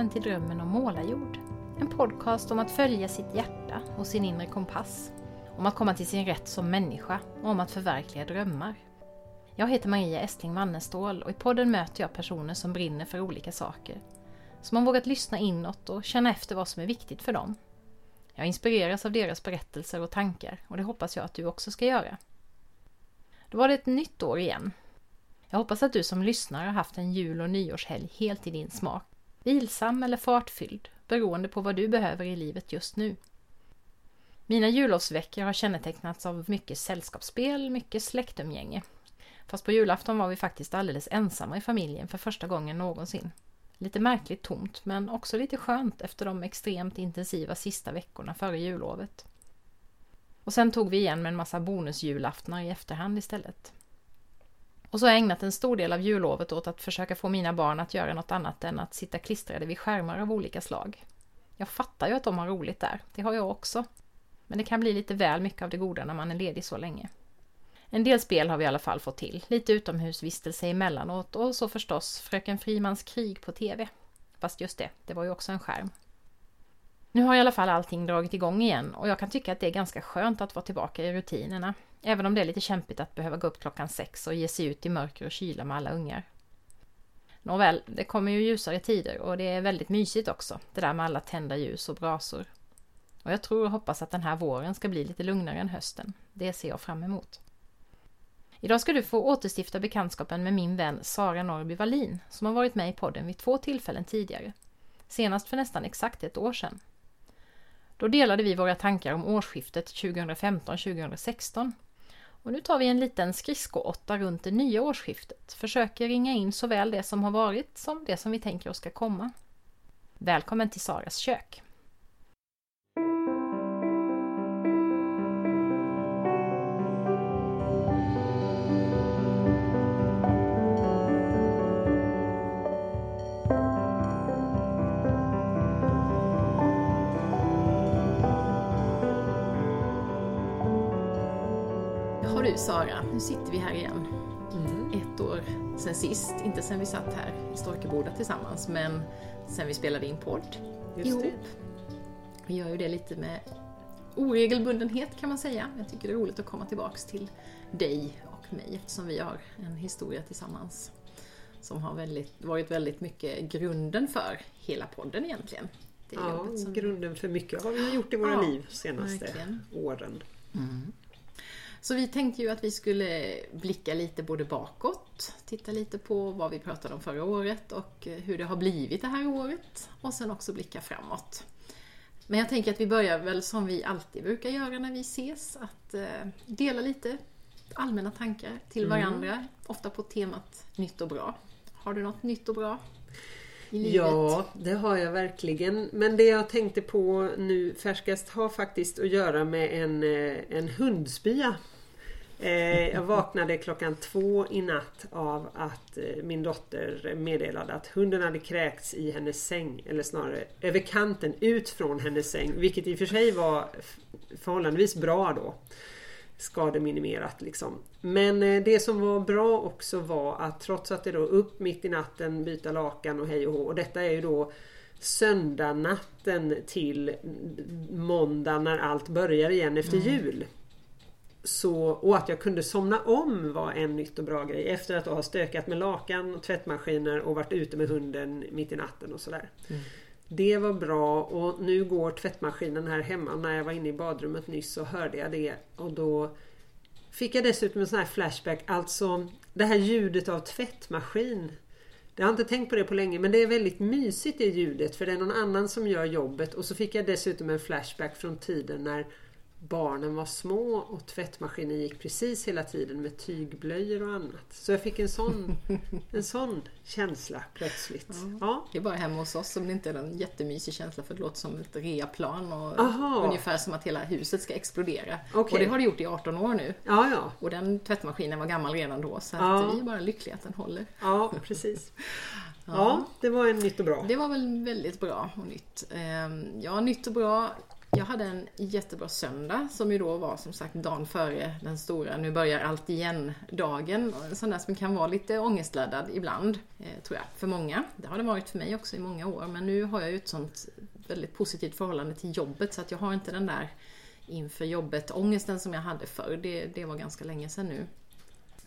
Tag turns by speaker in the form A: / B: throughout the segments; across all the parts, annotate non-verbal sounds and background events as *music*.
A: Välkommen till Drömmen om målarjord. En podcast om att följa sitt hjärta och sin inre kompass. Om att komma till sin rätt som människa och om att förverkliga drömmar. Jag heter Maria Estling Wannestål och i podden möter jag personer som brinner för olika saker. Som har vågat lyssna inåt och känna efter vad som är viktigt för dem. Jag inspireras av deras berättelser och tankar och det hoppas jag att du också ska göra. Då var det ett nytt år igen. Jag hoppas att du som lyssnar har haft en jul och nyårshelg helt i din smak. Vilsam eller fartfylld, beroende på vad du behöver i livet just nu. Mina jullovsveckor har kännetecknats av mycket sällskapsspel, mycket släktumgänge. Fast på julafton var vi faktiskt alldeles ensamma i familjen för första gången någonsin. Lite märkligt tomt, men också lite skönt efter de extremt intensiva sista veckorna före jullovet. Och sen tog vi igen med en massa bonusjulaftnar i efterhand istället. Och så har jag ägnat en stor del av jullovet åt att försöka få mina barn att göra något annat än att sitta klistrade vid skärmar av olika slag. Jag fattar ju att de har roligt där, det har jag också. Men det kan bli lite väl mycket av det goda när man är ledig så länge. En del spel har vi i alla fall fått till, lite utomhusvistelse emellanåt och så förstås Fröken Frimans krig på TV. Fast just det, det var ju också en skärm. Nu har i alla fall allting dragit igång igen och jag kan tycka att det är ganska skönt att vara tillbaka i rutinerna. Även om det är lite kämpigt att behöva gå upp klockan sex och ge sig ut i mörker och kyla med alla ungar. Nåväl, det kommer ju ljusare tider och det är väldigt mysigt också, det där med alla tända ljus och brasor. Och jag tror och hoppas att den här våren ska bli lite lugnare än hösten. Det ser jag fram emot. Idag ska du få återstifta bekantskapen med min vän Sara Norrby Wallin som har varit med i podden vid två tillfällen tidigare. Senast för nästan exakt ett år sedan. Då delade vi våra tankar om årsskiftet 2015-2016. Och nu tar vi en liten skridskoåtta runt det nya årsskiftet. Försöker ringa in såväl det som har varit som det som vi tänker oss ska komma. Välkommen till Saras kök! Sara, nu sitter vi här igen.
B: Mm.
A: Ett år sen sist, inte sen vi satt här i Storkeboda tillsammans, men sen vi spelade in podd
B: Just
A: ihop.
B: det.
A: Vi gör ju det lite med oregelbundenhet kan man säga. Jag tycker det är roligt att komma tillbaks till dig och mig eftersom vi har en historia tillsammans som har väldigt, varit väldigt mycket grunden för hela podden egentligen. Det
B: Ja,
A: som-
B: grunden för mycket av vad vi har gjort i våra
A: Ja,
B: liv senaste
A: verkligen.
B: åren.
A: Så vi tänkte ju att vi skulle blicka lite både bakåt, titta lite på vad vi pratade om förra året och hur det har blivit det här året och sen också blicka framåt. Men jag tänker att vi börjar väl som vi alltid brukar göra när vi ses, att eh, dela lite allmänna tankar till varandra, ofta på temat nytt och bra. Har du något nytt och bra?
B: Ja, det har jag verkligen. Men det jag tänkte på nu färskast har faktiskt att göra med en, eh, en hundspya. Eh, Jag vaknade klockan två i natt av att eh, min dotter meddelade att hunden hade kräkts i hennes säng. Eller snarare över kanten ut från hennes säng. Vilket i och för sig var förhållandevis bra då. Skademinimerat liksom. Men eh, det som var bra också var att trots att det då upp mitt i natten, byta lakan och hej och hå. Och detta är ju då söndagnatten till måndag när allt börjar igen efter jul. Så, och att jag kunde somna om var en nytt och bra grej efter att ha stökat med lakan och tvättmaskiner och varit ute med hunden mitt i natten och sådär. Det var bra och nu går tvättmaskinen här hemma. När jag var inne i badrummet nyss så hörde jag det och då fick jag dessutom en sån här flashback. Alltså det här ljudet av tvättmaskin. Jag har inte tänkt på det på länge men det är väldigt mysigt det ljudet för det är någon annan som gör jobbet och så fick jag dessutom en flashback från tiden när barnen var små och tvättmaskinen gick precis hela tiden med tygblöjor och annat. Så jag fick en sån, *laughs* en sån känsla plötsligt. Ja.
A: Det är bara hemma hos oss som det inte är en jättemysig känsla för det låter som ett reaplan och
B: Aha.
A: ungefär som att hela huset ska explodera.
B: Okej.
A: Och det har det gjort i 18 år nu.
B: Ja, ja.
A: Och den tvättmaskinen var gammal redan då så
B: Ja.
A: vi är bara lyckliga att den håller.
B: Ja, precis. *laughs* Ja, det var en nytt och bra.
A: Det var väl väldigt bra och nytt. Ehm, Ja, nytt och bra. Jag hade en jättebra söndag som ju då var som sagt dagen före den stora nu börjar allt igen-dagen. En sån där som kan vara lite ångestladdad ibland, eh, tror jag, för många. Det har det varit för mig också i många år men nu har jag ju ett sånt väldigt positivt förhållande till jobbet så att jag har inte den där inför jobbet ångesten som jag hade förr. Det, det var ganska länge sedan nu.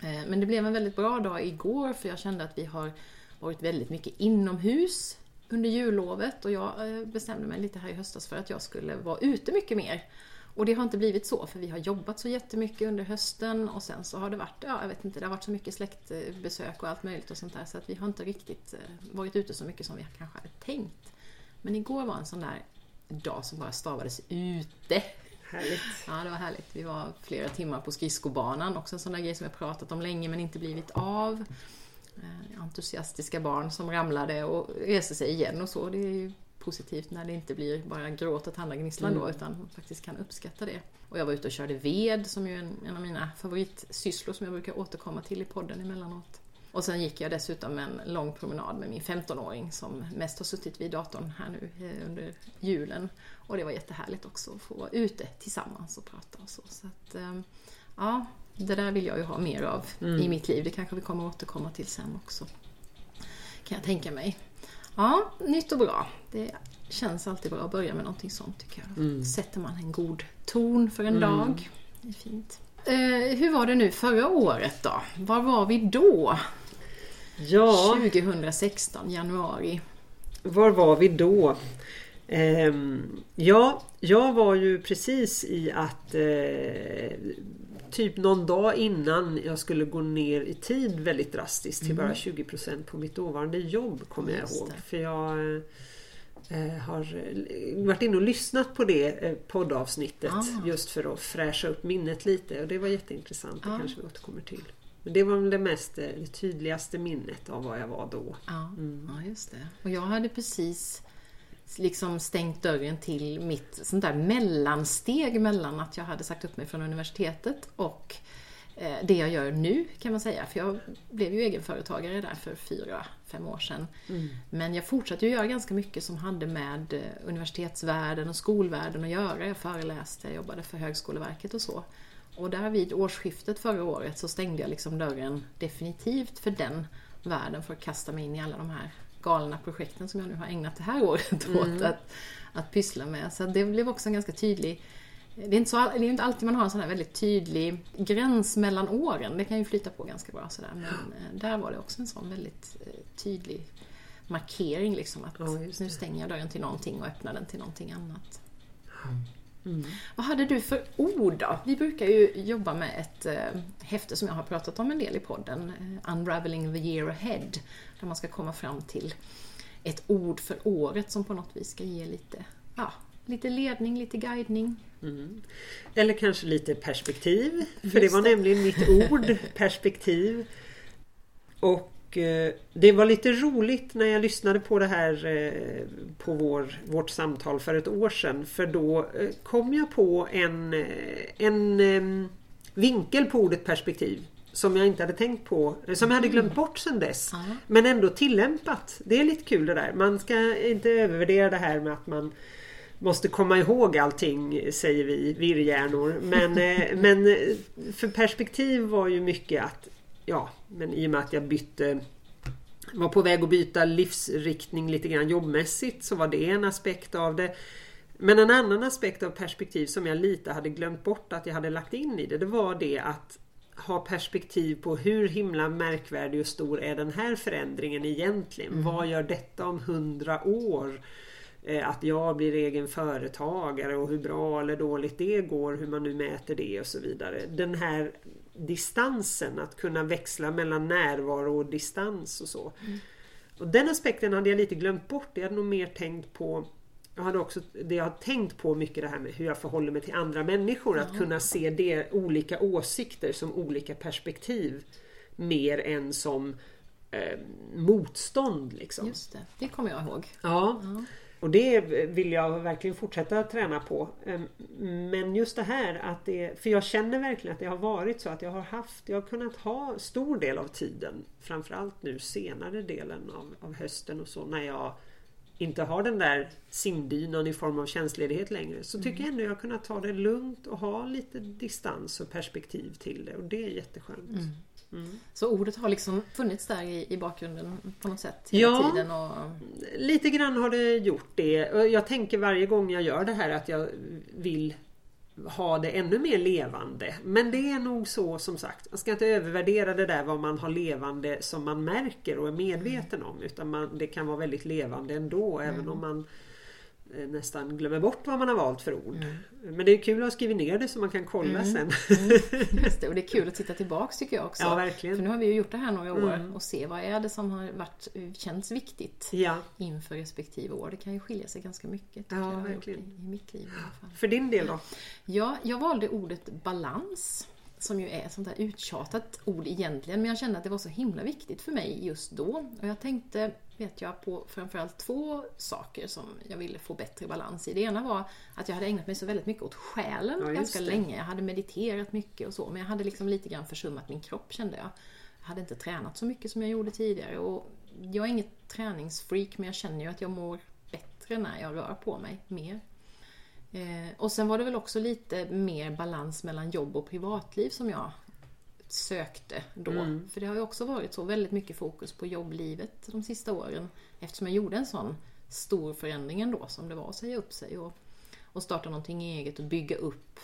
A: Eh, men det blev en väldigt bra dag igår för jag kände att vi har varit väldigt mycket inomhus under jullovet och jag eh, bestämde mig lite här i höstas för att jag skulle vara ute mycket mer. Och det har inte blivit så för vi har jobbat så jättemycket under hösten och sen så har det varit, ja jag vet inte, det har varit så mycket släktbesök och allt möjligt och sånt där så att vi har inte riktigt eh, varit ute så mycket som vi kanske hade tänkt. Men igår var en sån där dag som bara stavades ute.
B: Härligt.
A: Ja, det var härligt. Vi var flera timmar på skridskobanan, också en sån där grej som jag pratat om länge men inte blivit av. Eh, entusiastiska barn som ramlade och reste sig igen och så. Det är ju positivt när det inte blir bara gråt och tandagnisslan mm. då utan man faktiskt kan uppskatta det. Och jag var ute och körde ved som ju är en, en av mina favoritsysslor som jag brukar återkomma till i podden emellanåt. Och sen gick jag dessutom en lång promenad med min 15-åring som mest har suttit vid datorn här nu eh, under julen. Och det var jättehärligt också att få vara ute tillsammans och prata och så. så att, eh, ja, det där vill jag ju ha mer av mm. i mitt liv. Det kanske vi kommer återkomma till sen också. Kan jag tänka mig. Ja, nytt och bra. Det känns alltid bra att börja med någonting sånt tycker jag. Mm. Sätter man en god ton för en mm. dag. Det är fint. Eh, hur var det nu förra året då? Var var vi då?
B: Ja.
A: 2016, januari.
B: Var var vi då? Eh, ja, jag var ju precis i att eh, typ någon dag innan jag skulle gå ner i tid väldigt drastiskt till mm. bara 20% på mitt dåvarande jobb kommer jag ihåg. För jag eh, har varit inne och lyssnat på det eh, poddavsnittet ah. just för att fräscha upp minnet lite och det var jätteintressant. Det ah. kanske vi återkommer till. Men det var väl det mest eh, det tydligaste minnet av vad jag var då.
A: Ja, mm. ja just det. Och jag hade precis liksom stängt dörren till mitt sånt där mellansteg mellan att jag hade sagt upp mig från universitetet och eh, det jag gör nu kan man säga. För jag blev ju egenföretagare där för fyra, fem år sedan. Mm. Men jag fortsatte ju göra ganska mycket som hade med eh, universitetsvärlden och skolvärlden att göra. Jag föreläste, jag jobbade för Högskoleverket och så. Och där vid årsskiftet förra året så stängde jag liksom dörren definitivt för den världen för att kasta mig in i alla de här galna projekten som jag nu har ägnat det här året *laughs* mm. åt att, att pyssla med. Så det blev också en ganska tydlig det är, inte så, det är inte alltid man har en sån här väldigt tydlig gräns mellan åren. Det kan ju flyta på ganska bra sådär. Men ja. där var det också en sån väldigt eh, tydlig markering liksom att ja, nu stänger jag dörren till någonting och öppnar den till någonting annat. Mm. Mm. Vad hade du för ord då? Vi brukar ju jobba med ett eh, häfte som jag har pratat om en del i podden, eh, Unraveling the year ahead, där man ska komma fram till ett ord för året som på något vis ska ge lite, ja, lite ledning, lite guidning.
B: Mm. Eller kanske lite perspektiv, för Just det var det. nämligen mitt ord, perspektiv. *laughs* Och Eh, det var lite roligt när jag lyssnade på det här eh, på vår, vårt samtal för ett år sedan. För då eh, kom jag på en, en vinkel på ordet perspektiv som jag inte hade tänkt på, som jag hade glömt bort sedan dess. Mm. Men ändå tillämpat. Det är lite kul det där. Man ska inte övervärdera det här med att man måste komma ihåg allting säger vi virrhjärnor. Men, *laughs* men för perspektiv var ju mycket att ja, men i och med att jag bytte var på väg att byta livsriktning lite grann jobbmässigt så var det en aspekt av det. Men en annan aspekt av perspektiv som jag lite hade glömt bort att jag hade lagt in i det, det var det att ha perspektiv på hur himla märkvärdig och stor är den här förändringen egentligen? Mm. Vad gör detta om hundra år? Eh, att jag blir egen företagare och hur bra eller dåligt det går, hur man nu mäter det och så vidare. Den här distansen, att kunna växla mellan närvaro och distans och så. Mm. Och Den aspekten hade jag lite glömt bort. Jag hade nog mer tänkt på jag hade också det jag har tänkt på mycket det här med hur jag förhåller mig till andra människor. Att kunna se det, olika åsikter som olika perspektiv. Mer än som eh, motstånd. Liksom.
A: Just det, det kommer jag ihåg.
B: Ja. ja. Och det vill jag verkligen fortsätta träna på. Ehm, men just det här att det, för jag känner verkligen att det har varit så att jag har haft, jag har kunnat ha stor del av tiden, framförallt nu senare delen av, av hösten och så när jag inte har den där simdynan i form av tjänstledighet längre så tycker jag ändå jag har kunnat ta det lugnt och ha lite distans och perspektiv till det och det är jätteskönt.
A: Mm. Så ordet har liksom funnits där i, i bakgrunden på något sätt hela
B: Ja.
A: tiden? Och,
B: Lite grann har det gjort det. Jag tänker varje gång jag gör det här att jag vill ha det ännu mer levande. Men det är nog så som sagt. Man ska inte övervärdera det där vad man har levande som man märker och är medveten om. Utan man, det kan vara väldigt levande ändå även om man nästan glömmer bort vad man har valt för ord. Men det är kul att ha skrivit ner det så man kan kolla sen. *laughs*
A: just det, och det är kul att titta tillbaks tycker jag också.
B: Ja, verkligen.
A: För nu har vi ju gjort det här några år
B: Mm.
A: och se vad är det som har varit, känts viktigt
B: Ja,
A: inför respektive år. Det kan ju skilja sig ganska mycket
B: Ja,
A: jag,
B: verkligen.
A: i, i mitt liv i alla fall.
B: för din del då?
A: Ja, jag valde ordet balans. Som ju är ett sånt där uttjatat ord egentligen, men jag kände att det var så himla viktigt för mig just då. Och jag tänkte, vet jag, på framförallt två saker som jag ville få bättre balans i. Det ena var att jag hade ägnat mig så väldigt mycket åt själen
B: Ja,
A: ganska
B: det.
A: länge. Jag hade mediterat mycket och så, men jag hade liksom lite grann försummat min kropp kände jag. Jag hade inte tränat så mycket som jag gjorde tidigare. Och jag är inget träningsfreak, men jag känner ju att jag mår bättre när jag rör på mig mer. Eh, och sen var det väl också lite mer balans mellan jobb och privatliv som jag sökte då.
B: Mm.
A: För det har ju också varit så väldigt mycket fokus på jobblivet de sista åren. Eftersom jag gjorde en sån stor förändring ändå som det var att säga upp sig och, och starta någonting eget och bygga upp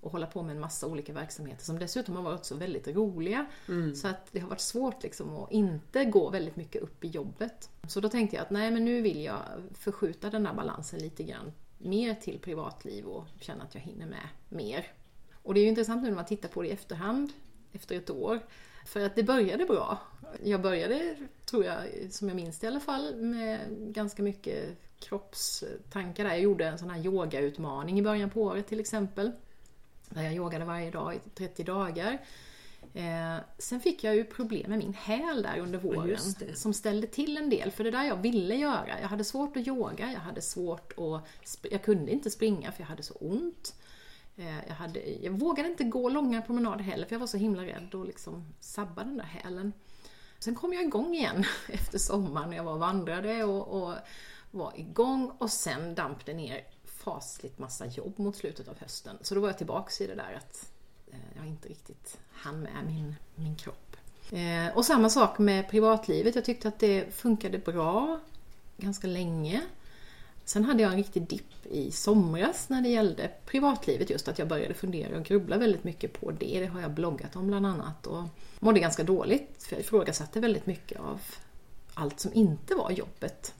A: och hålla på med en massa olika verksamheter som dessutom har varit så väldigt roliga. Så att det har varit svårt liksom att inte gå väldigt mycket upp i jobbet. Så då tänkte jag att nej men nu vill jag förskjuta den här balansen lite grann mer till privatliv och känna att jag hinner med mer. Och det är ju intressant nu när man tittar på det i efterhand, efter ett år. För att det började bra. Jag började, tror jag, som jag minns det i alla fall, med ganska mycket kroppstankar där. Jag gjorde en sån här yogautmaning i början på året till exempel. Där jag yogade varje dag i 30 dagar. Eh, sen fick jag ju problem med min häl där under våren. Som ställde till en del, för det där jag ville göra. Jag hade svårt att yoga, jag hade svårt att... Jag kunde inte springa för jag hade så ont. Eh, jag, hade, jag vågade inte gå långa promenader heller för jag var så himla rädd att liksom sabba den där hälen. Sen kom jag igång igen *laughs* efter sommaren när jag var och vandrade och, och var igång och sen damp det ner fasligt massa jobb mot slutet av hösten. Så då var jag tillbaks i det där att eh, jag inte riktigt hann med min, min kropp. Eh, och samma sak med privatlivet. Jag tyckte att det funkade bra ganska länge. Sen hade jag en riktig dipp i somras när det gällde privatlivet just att jag började fundera och grubbla väldigt mycket på det. Det har jag bloggat om bland annat och mådde ganska dåligt för jag ifrågasatte väldigt mycket av allt som inte var jobbet.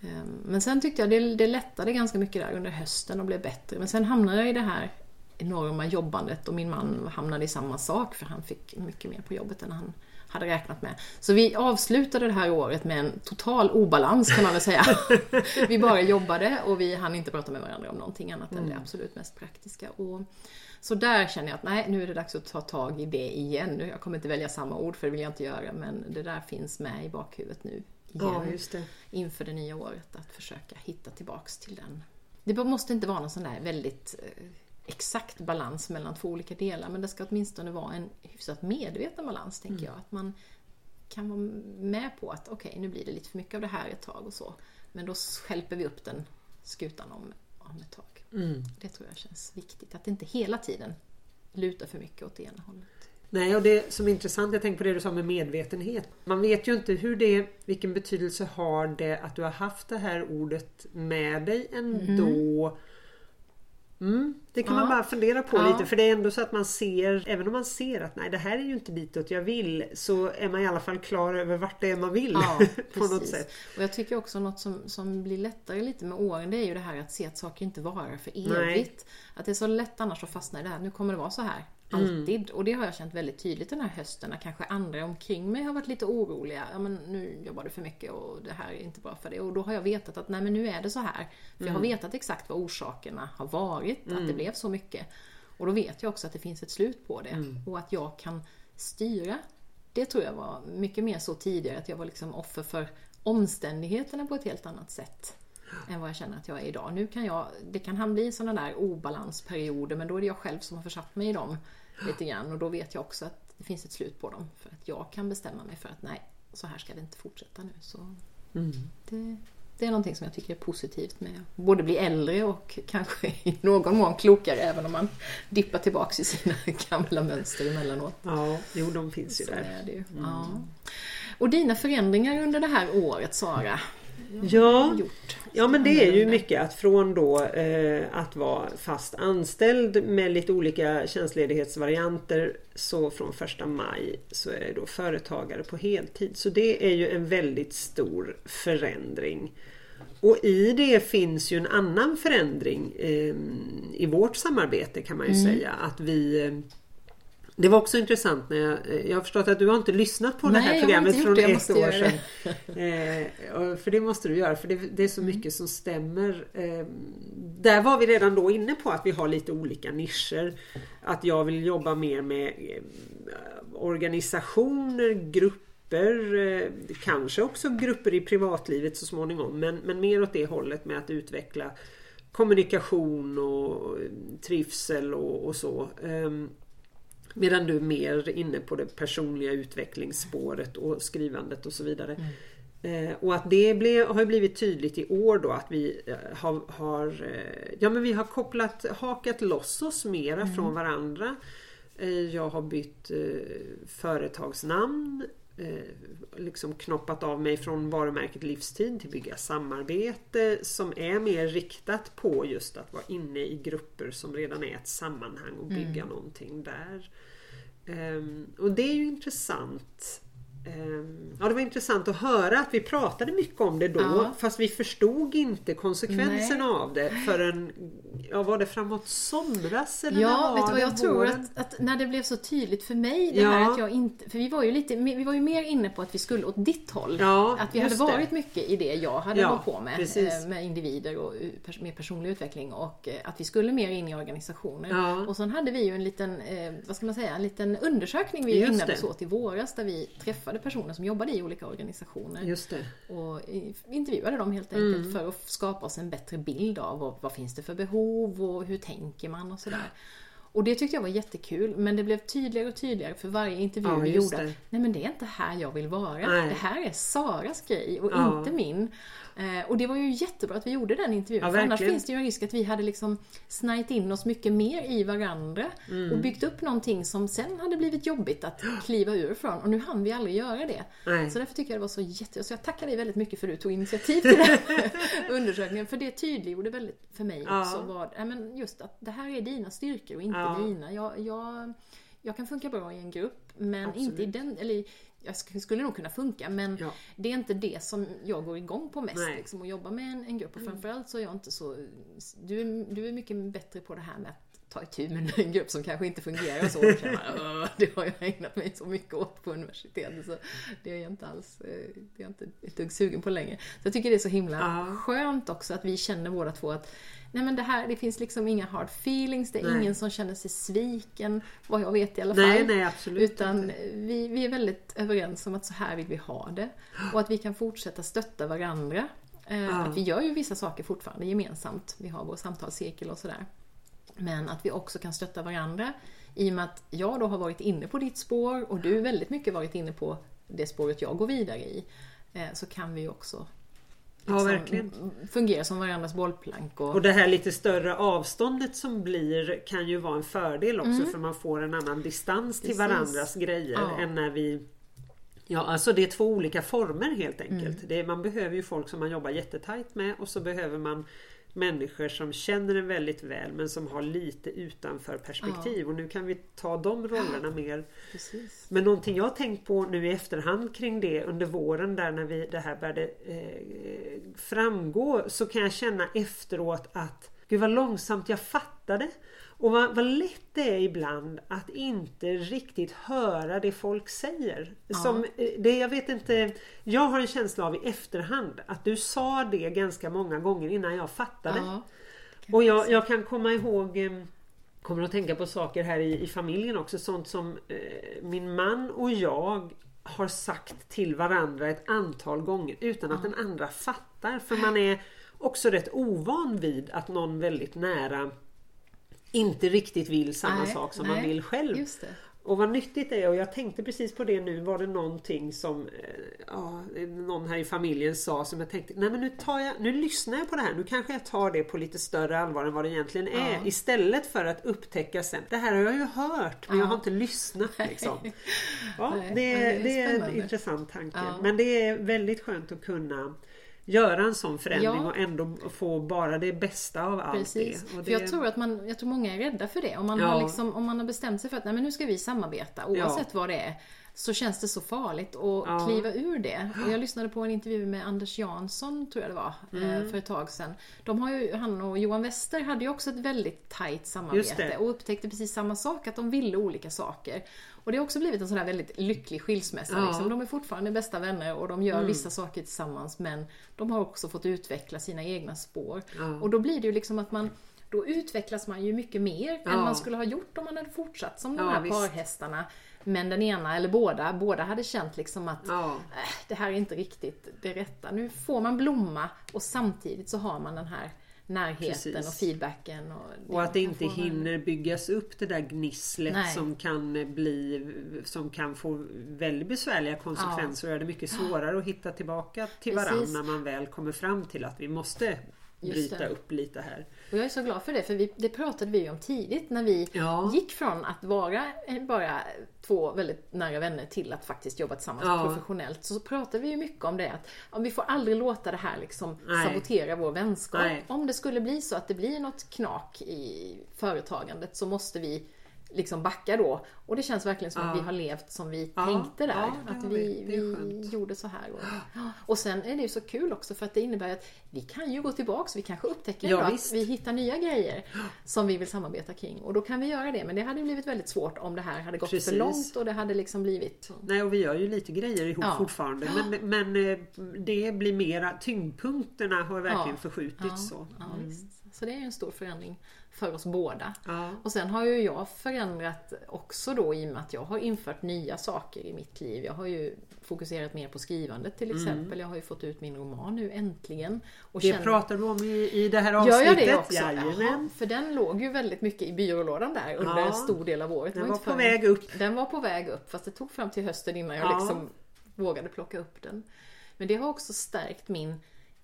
A: Ehm, men sen tyckte jag det, det lättade ganska mycket där under hösten och blev bättre. Men sen hamnade jag i det här enorma jobbandet och min man hamnade i samma sak för han fick mycket mer på jobbet än han hade räknat med. Så vi avslutade det här året med en total obalans kan man väl säga. *laughs* vi bara jobbade och vi hann inte prata med varandra om någonting annat än det absolut mest praktiska. Och så där känner jag att nej, nu är det dags att ta tag i det igen. Nu- Jag kommer inte välja samma ord för det vill jag inte göra men det där finns med i bakhuvudet nu. Igen
B: Ja, just det.
A: inför det nya året att försöka hitta tillbaks till den. Det måste inte vara någon sån där väldigt eh, exakt balans mellan två olika delar men det ska åtminstone vara en hyfsat medveten balans tänker jag. Att man kan vara med på att okej, nu blir det lite för mycket av det här ett tag och så. Men då skälper vi upp den skutan om, om ett tag. Det tror jag känns viktigt. Att inte hela tiden lutar för mycket åt det ena hållet.
B: Nej, och det som är intressant, jag tänker på det du sa med medvetenhet. Man vet ju inte hur det, vilken betydelse har det att du har haft det här ordet med dig ändå. Mm, det kan man
A: Ja.
B: bara fundera på
A: Ja.
B: lite för det är ändå så att man ser, även om man ser att nej det här är ju inte ditåt jag vill så är man i alla fall klar över vart det är man vill
A: Ja, *laughs*
B: på något sätt.
A: Och jag tycker också något som, som blir lättare lite med åren det är ju det här att se att saker inte varar för
B: Nej.
A: evigt. Att det är så lätt annars att fastna i det här, nu kommer det vara så här. Alltid. Och det har jag känt väldigt tydligt den här hösten när kanske andra omkring mig har varit lite oroliga. Ja men nu jobbar du för mycket och det här är inte bra för dig. Och då har jag vetat att nej men nu är det så här. För jag har vetat exakt vad orsakerna har varit, att det blev så mycket. Och då vet jag också att det finns ett slut på det. Och att jag kan styra det tror jag var mycket mer så tidigare, att jag var liksom offer för omständigheterna på ett helt annat sätt än vad jag känner att jag är idag. Nu kan jag, det kan han bli sådana där obalansperioder, men då är det jag själv som har försatt mig i dem lite grann. Och då vet jag också att det finns ett slut på dem. För att jag kan bestämma mig för att nej, så här ska det inte fortsätta nu. Så det, det är någonting som jag tycker är positivt med både bli äldre och *laughs* kanske i någon mån klokare även om man dippar tillbaks i sina *laughs* gamla mönster emellanåt.
B: Ja, jo de finns ju
A: Så
B: där.
A: är det ju. Ja. Och dina förändringar under det här året Sara?
B: Ja,
A: Gjort.
B: ja men det är ju mycket att från då eh, att vara fast anställd med lite olika tjänstledighetsvarianter så från första maj så är jag då företagare på heltid. Så det är ju en väldigt stor förändring. Och i det finns ju en annan förändring eh, i vårt samarbete kan man ju säga. Att vi eh, det var också intressant när jag, eh, jag har förstått att du har inte lyssnat på det
A: Nej,
B: här
A: jag har
B: programmet från
A: det.
B: Ett år sedan.
A: det.
B: Eh, för det måste du göra för det, det är så
A: Mm.
B: mycket som stämmer. Eh, där var vi redan då inne på att vi har lite olika nischer. Att jag vill jobba mer med eh, organisationer, grupper, kanske också grupper i privatlivet så småningom. Men, men mer åt det hållet med att utveckla kommunikation och trivsel och, och så. Medan du är mer inne på det personliga utvecklingsspåret och skrivandet och så vidare. Eh, och att det blev, har blivit tydligt i år då att vi eh, har, har, eh, ja, men vi har kopplat, hakat loss oss mera från varandra. Eh, jag har bytt eh, företagsnamn. Eh, liksom knoppat av mig från varumärket Livstid till Bygga Samarbete som är mer riktat på just att vara inne i grupper som redan är ett sammanhang och bygga någonting där. Ehm, och det är ju intressant. Ehm, ja, det var intressant att höra att vi pratade mycket om det då
A: Ja.
B: fast vi förstod inte konsekvenserna
A: Nej.
B: av det förrän, ja var det framåt somras eller
A: Ja, vet du vad jag tror
B: Våren?
A: att, att när det blev så tydligt för mig det
B: Ja.
A: här att jag inte, för vi var ju lite, vi var ju mer inne på att vi skulle åt ditt håll.
B: Ja,
A: att vi hade
B: just det.
A: varit mycket i det jag hade
B: Ja,
A: hållit på med,
B: precis.
A: eh, med individer och mer personlig utveckling och eh, att vi skulle mer in i organisationer.
B: Ja.
A: Och sen hade vi ju en liten, eh, vad ska man säga, en liten undersökning vi ägnade oss åt i våras där vi träffade personer som jobbade i olika organisationer
B: Just det.
A: och intervjuade dem helt enkelt för att skapa oss en bättre bild av vad, vad finns det för behov och hur tänker man och sådär. Och det tyckte jag var jättekul men det blev tydligare och tydligare för varje intervju
B: Ja,
A: vi gjorde.
B: det.
A: Nej men det är inte här jag vill vara.
B: Nej.
A: Det här är Saras grej och
B: Ja.
A: inte min. Eh, och det var ju jättebra att vi gjorde den intervjun.
B: Ja,
A: för annars finns det ju en risk att vi hade liksom snajt in oss mycket mer i varandra
B: Mm.
A: och byggt upp någonting som sen hade blivit jobbigt att kliva ur från. Och nu hann vi aldrig göra det.
B: Nej.
A: Så därför tycker jag det var så jätte... Så jag tackar dig väldigt mycket för att du tog initiativ till den *laughs* undersökningen. För det tydliggjorde väldigt för mig
B: Ja.
A: också vad, ja, men just att det här är dina styrkor och inte
B: Ja.
A: mina. Jag, jag, jag kan funka bra i en grupp men
B: Absolut.
A: inte i den, eller jag sk- skulle nog kunna funka men
B: Ja.
A: det är inte det som jag går igång på mest.
B: Nej. Mm.
A: Liksom, att jobba med en, en grupp och framförallt så är jag inte så... Du du är mycket bättre på det här med att ta itu med en grupp som kanske inte fungerar så. Och "Åh, det har jag ägnat mig så mycket åt på universitetet så det är jag inte alls eh, det är inte ett dugg sugen på längre. Så jag tycker det är så himla
B: Ja.
A: skönt också att vi känner båda två att Nej men det här, det finns liksom inga hard feelings, det är
B: Nej.
A: ingen som känner sig sviken, vad jag vet i alla fall.
B: Nej, nej absolut
A: Utan
B: inte.
A: vi, vi är väldigt överens om att så här vill vi ha det. Och att vi kan fortsätta stötta varandra. Eh,
B: Ja.
A: Att vi gör ju vissa saker fortfarande gemensamt. Vi har vår samtalscirkel och sådär. Men att vi också kan stötta varandra. I och med att jag då har varit inne på ditt spår och du väldigt mycket varit inne på det spåret jag går vidare i. eh, Så kan vi också
B: Ja, verkligen.
A: fungera som varandras bollplank. Och,
B: Och det här lite större avståndet som blir kan ju vara en fördel också
A: Mm.
B: för man får en annan distans till
A: Precis.
B: varandras grejer
A: Ja.
B: än när vi Ja alltså det är två olika former helt
A: Mm.
B: enkelt. Det är, man behöver ju folk som man jobbar jättetajt med och så behöver man människor som känner en väldigt väl men som har lite utanför perspektiv. Och nu kan vi ta de rollerna mer.
A: precis.
B: men någonting jag tänkt på nu i efterhand kring det under våren där när vi, det här började eh, framgå så kan jag känna efteråt att Gud vad långsamt jag fattade och vad, vad lätt det är ibland att inte riktigt höra det folk säger. Som, eh, det, jag vet inte, jag har en känsla av i efterhand att du sa det ganska många gånger innan jag fattade.
A: Ja.
B: Och jag, jag kan komma ihåg eh, Kommer att tänka på saker här i, i familjen också. Sånt som eh, min man och jag har sagt till varandra ett antal gånger utan att den andra fattar. För man är också rätt ovan vid att någon väldigt nära inte riktigt vill samma
A: Nej,
B: sak som
A: nej,
B: man vill själv. Och vad nyttigt det är och jag tänkte precis på det nu var det någonting som eh, ja, någon här i familjen sa som jag tänkte nej men nu, tar jag, nu lyssnar jag på det här. Nu kanske jag tar det på lite större allvar än vad det egentligen är.
A: Ja.
B: Istället för att upptäcka sen det här har jag ju hört men jag har inte lyssnat. Liksom. *laughs* Ja,
A: Nej,
B: det, är,
A: det är
B: det är en intressant tanke.
A: Ja.
B: Men det är väldigt skönt att kunna göra en sån förändring
A: Ja.
B: och ändå få bara det bästa av allt
A: Precis.
B: det. Och
A: För
B: det
A: jag tror att man, jag tror många är rädda för det. Om man,
B: Ja.
A: har, liksom, om man har bestämt sig för att nej, men nu ska vi samarbeta oavsett vad det är. Så känns det så farligt att
B: Ja.
A: kliva ur det. Och jag lyssnade på en intervju med Anders Jansson, tror jag det var,
B: Mm.
A: eh, för ett tag sedan. De har ju, han och Johan Wester hade ju också ett väldigt tajt samarbete och upptäckte precis samma sak, att de ville olika saker. Och det har också blivit en sån här väldigt lycklig skilsmässa.
B: Ja.
A: Liksom. De är fortfarande bästa vänner och de gör vissa saker tillsammans men de har också fått utveckla sina egna spår.
B: Ja.
A: Och då blir det ju liksom att man då utvecklas man ju mycket mer än
B: Ja.
A: man skulle ha gjort om man hade fortsatt som de här
B: visst.
A: parhästarna. Men den ena, eller båda, båda hade känt liksom att äh, det här är inte riktigt det rätta. Nu får man blomma och samtidigt så har man den här närheten
B: Precis.
A: och feedbacken. Och,
B: Och att det inte hinner byggas upp det där gnisslet
A: Nej.
B: som kan bli som kan få väldigt besvärliga konsekvenser och göra det mycket svårare att hitta tillbaka till
A: Precis.
B: varandra när man väl kommer fram till att vi måste bryta upp lite här.
A: Och jag är så glad för det, för vi, det pratade vi om tidigt när vi
B: Ja.
A: gick från att vara bara två väldigt nära vänner till att faktiskt jobba tillsammans
B: Ja.
A: professionellt. Så pratade vi ju mycket om det att vi får aldrig låta det här liksom
B: Nej.
A: sabotera vår vänskap.
B: Nej.
A: Om det skulle bli så att det blir något knak i företagandet så måste vi liksom backa då. Och det känns verkligen som att
B: Ja.
A: vi har levt som vi
B: Ja,
A: tänkte där.
B: ja,
A: att vi,
B: vi.
A: Gjorde så här. Och, och sen är det ju så kul också för att det innebär att vi kan ju gå tillbaks, vi kanske upptäcker
B: Ja,
A: att vi hittar nya grejer som vi vill samarbeta kring. Och då kan vi göra det. Men det hade blivit väldigt svårt om det här hade gått
B: Precis.
A: för långt och det hade liksom blivit...
B: Nej och vi gör ju lite grejer ihop fortfarande men, men eh, det blir mera, tyngdpunkterna har verkligen förskjutits så.
A: visst. Så det är ju en stor förändring för oss båda.
B: Ja.
A: Och sen har ju jag förändrat också då i och med att jag har infört nya saker i mitt liv. Jag har ju fokuserat mer på skrivandet till exempel. Jag har ju fått ut min roman nu äntligen. Och
B: Det
A: känner-
B: pratar du om i, i det här
A: Gör
B: avsnittet.
A: jag det också? Jaha, för den låg ju väldigt mycket i byrålådan där under
B: Ja.
A: en stor del av året.
B: Den
A: inte
B: var på väg upp.
A: Den var på väg upp fast det tog fram till hösten innan jag
B: Ja.
A: liksom vågade plocka upp den. Men det har också stärkt min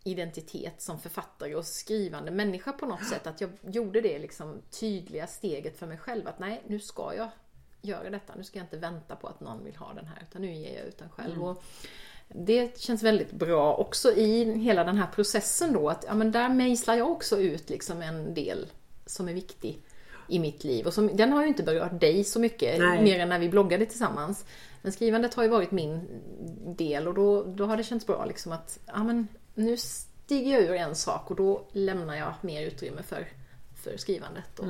A: identitet som författare och skrivande människa på något sätt. Att jag gjorde det liksom tydliga steget för mig själv att nej, nu ska jag göra detta. Nu ska jag inte vänta på att någon vill ha den här utan nu ger jag ut den själv.
B: Mm.
A: Och det känns väldigt bra också i hela den här processen då att ja, men där mejslar jag också ut liksom en del som är viktig i mitt liv. Och som, den har ju inte berört dig så mycket,
B: Nej.
A: mer än när vi bloggade tillsammans. Men skrivandet har ju varit min del och då, då har det känts bra liksom att ja, men nu stiger jag ur en sak och då lämnar jag mer utrymme för, för skrivandet. Och,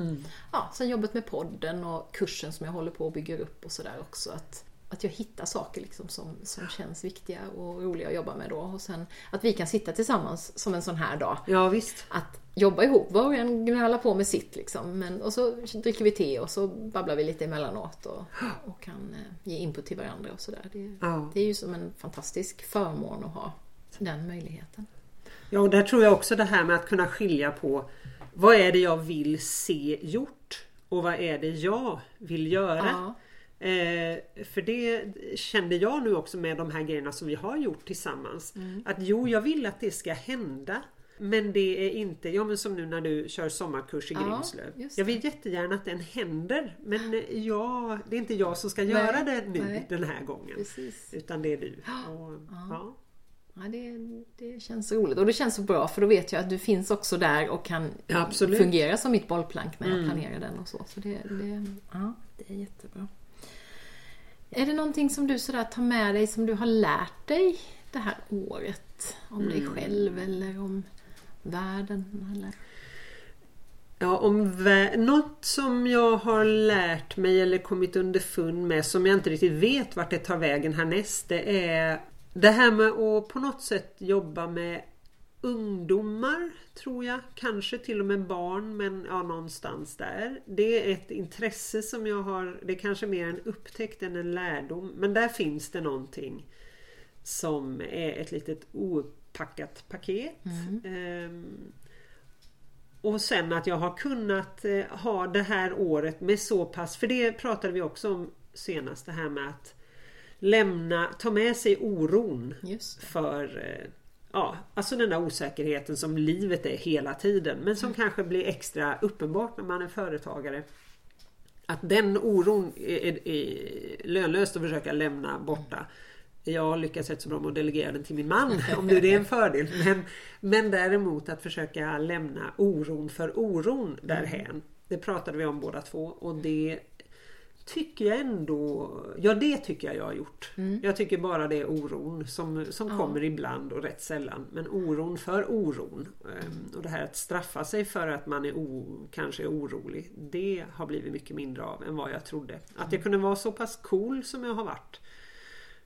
A: ja, sen jobbet med podden och kursen som jag håller på och bygger upp och sådär också. Att, att jag hittar saker liksom som, som känns viktiga och roliga att jobba med då. Och sen att vi kan sitta tillsammans som en sån här dag
B: Ja visst.
A: att jobba ihop, var och en gnölar på med sitt liksom. Men, och så dricker vi te och så babblar vi lite emellanåt och, och kan eh, ge input till varandra och sådär. Det,
B: Ja.
A: det är ju som en fantastisk förmån att ha den möjligheten.
B: Ja, och där tror jag också det här med att kunna skilja på vad är det jag vill se gjort och vad är det jag vill göra.
A: Ja.
B: Eh, för det kände jag nu också med de här grejerna som vi har gjort tillsammans.
A: Mm.
B: Att jo, jag vill att det ska hända. Men det är inte, ja men som nu när du kör sommarkurs i
A: Ja,
B: Grimslöv.
A: just
B: jag vill jättegärna att den händer. Men jag, det är inte jag som ska göra det nu
A: nej.
B: den här gången.
A: Precis.
B: Utan det är du. Och, ja.
A: Ja, det, det känns roligt och det känns så bra för då vet jag att du finns också där och kan
B: Ja,
A: fungera som mitt bollplank när jag
B: Mm.
A: planerar den och så. Så det, det, ja, det är jättebra. Är det någonting som du sådär tar med dig som du har lärt dig det här året? Om dig
B: Mm.
A: själv eller om världen? Eller?
B: Ja, om något som jag har lärt mig eller kommit underfund med som jag inte riktigt vet vart det tar vägen härnäst. Det är det här med att på något sätt jobba med ungdomar tror jag. Kanske till och med barn men ja, någonstans där. Det är ett intresse som jag har. Det är kanske mer en upptäckt än en lärdom. Men där finns det någonting som är ett litet opackat paket. Ehm, och sen att jag har kunnat eh, ha det här året med så pass, för det pratade vi också om senast. Det här med att lämna, ta med sig oron för eh, Ja, alltså den där osäkerheten som livet är hela tiden men som kanske blir extra uppenbart när man är företagare. Att den oron är, är, är lönlöst att försöka lämna borta. Jag har lyckats rätt så bra med att delegera den till min man *laughs* om nu det är en fördel. Men, men däremot att försöka lämna oron för oron därhän. Det pratade vi om båda två och det tycker jag ändå, ja det tycker jag jag har gjort. Jag tycker bara det är oron som, som
A: Ja.
B: kommer ibland och rätt sällan. Men oron för oron. ehm, Och det här att straffa sig för att man är o, kanske är orolig. Det har blivit mycket mindre av än vad jag trodde. Att jag kunde vara så pass cool som jag har varit.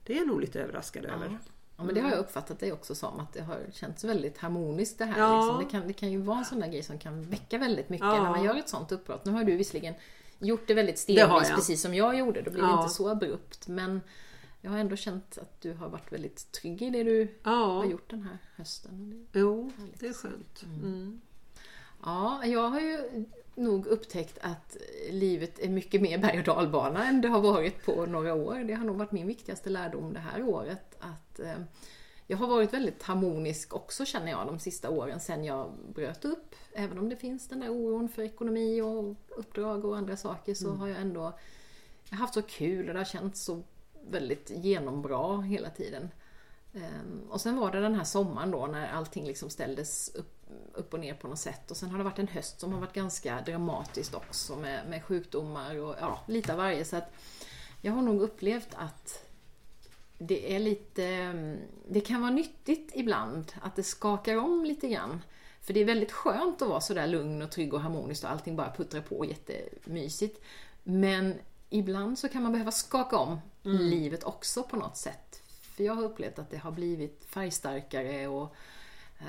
B: Det är jag nog lite överraskad över.
A: Ja, men det har jag uppfattat det också som att det har känts väldigt harmoniskt det här.
B: Ja.
A: Liksom. Det, kan, det kan ju vara en sån där grej som kan väcka väldigt mycket
B: Ja.
A: när man gör ett sånt uppbrott. Nu har du visserligen gjort det väldigt
B: Det har
A: stegvis precis som jag gjorde. Då blir det
B: Ja.
A: inte så abrupt. Men jag har ändå känt att du har varit väldigt trygg i det du har
B: Ja,
A: gjort den här hösten. Det-
B: jo, det är skönt. Mm.
A: Ja, jag har ju nog upptäckt att livet är mycket mer berg och dalbana än det har varit på några år. Det har nog varit min viktigaste lärdom det här året. Att eh, jag har varit väldigt harmonisk också känner jag de sista åren sen jag bröt upp. Även om det finns den där oron för ekonomi och uppdrag och andra saker så har jag ändå jag har haft så kul och det har känts så väldigt genombra hela tiden. Ehm, Och sen var det den här sommaren då när allting liksom ställdes upp, upp och ner på något sätt. Och sen har det varit en höst som har varit ganska dramatiskt också med, med sjukdomar och ja, lite av varje. Så att jag har nog upplevt att det är lite... mm, Det kan vara nyttigt ibland att det skakar om lite grann. För det är väldigt skönt att vara sådär lugn och trygg och harmonisk och allting bara puttrar på jättemysigt. Men ibland så kan man behöva skaka om livet också på något sätt. För jag har upplevt att det har blivit färgstarkare och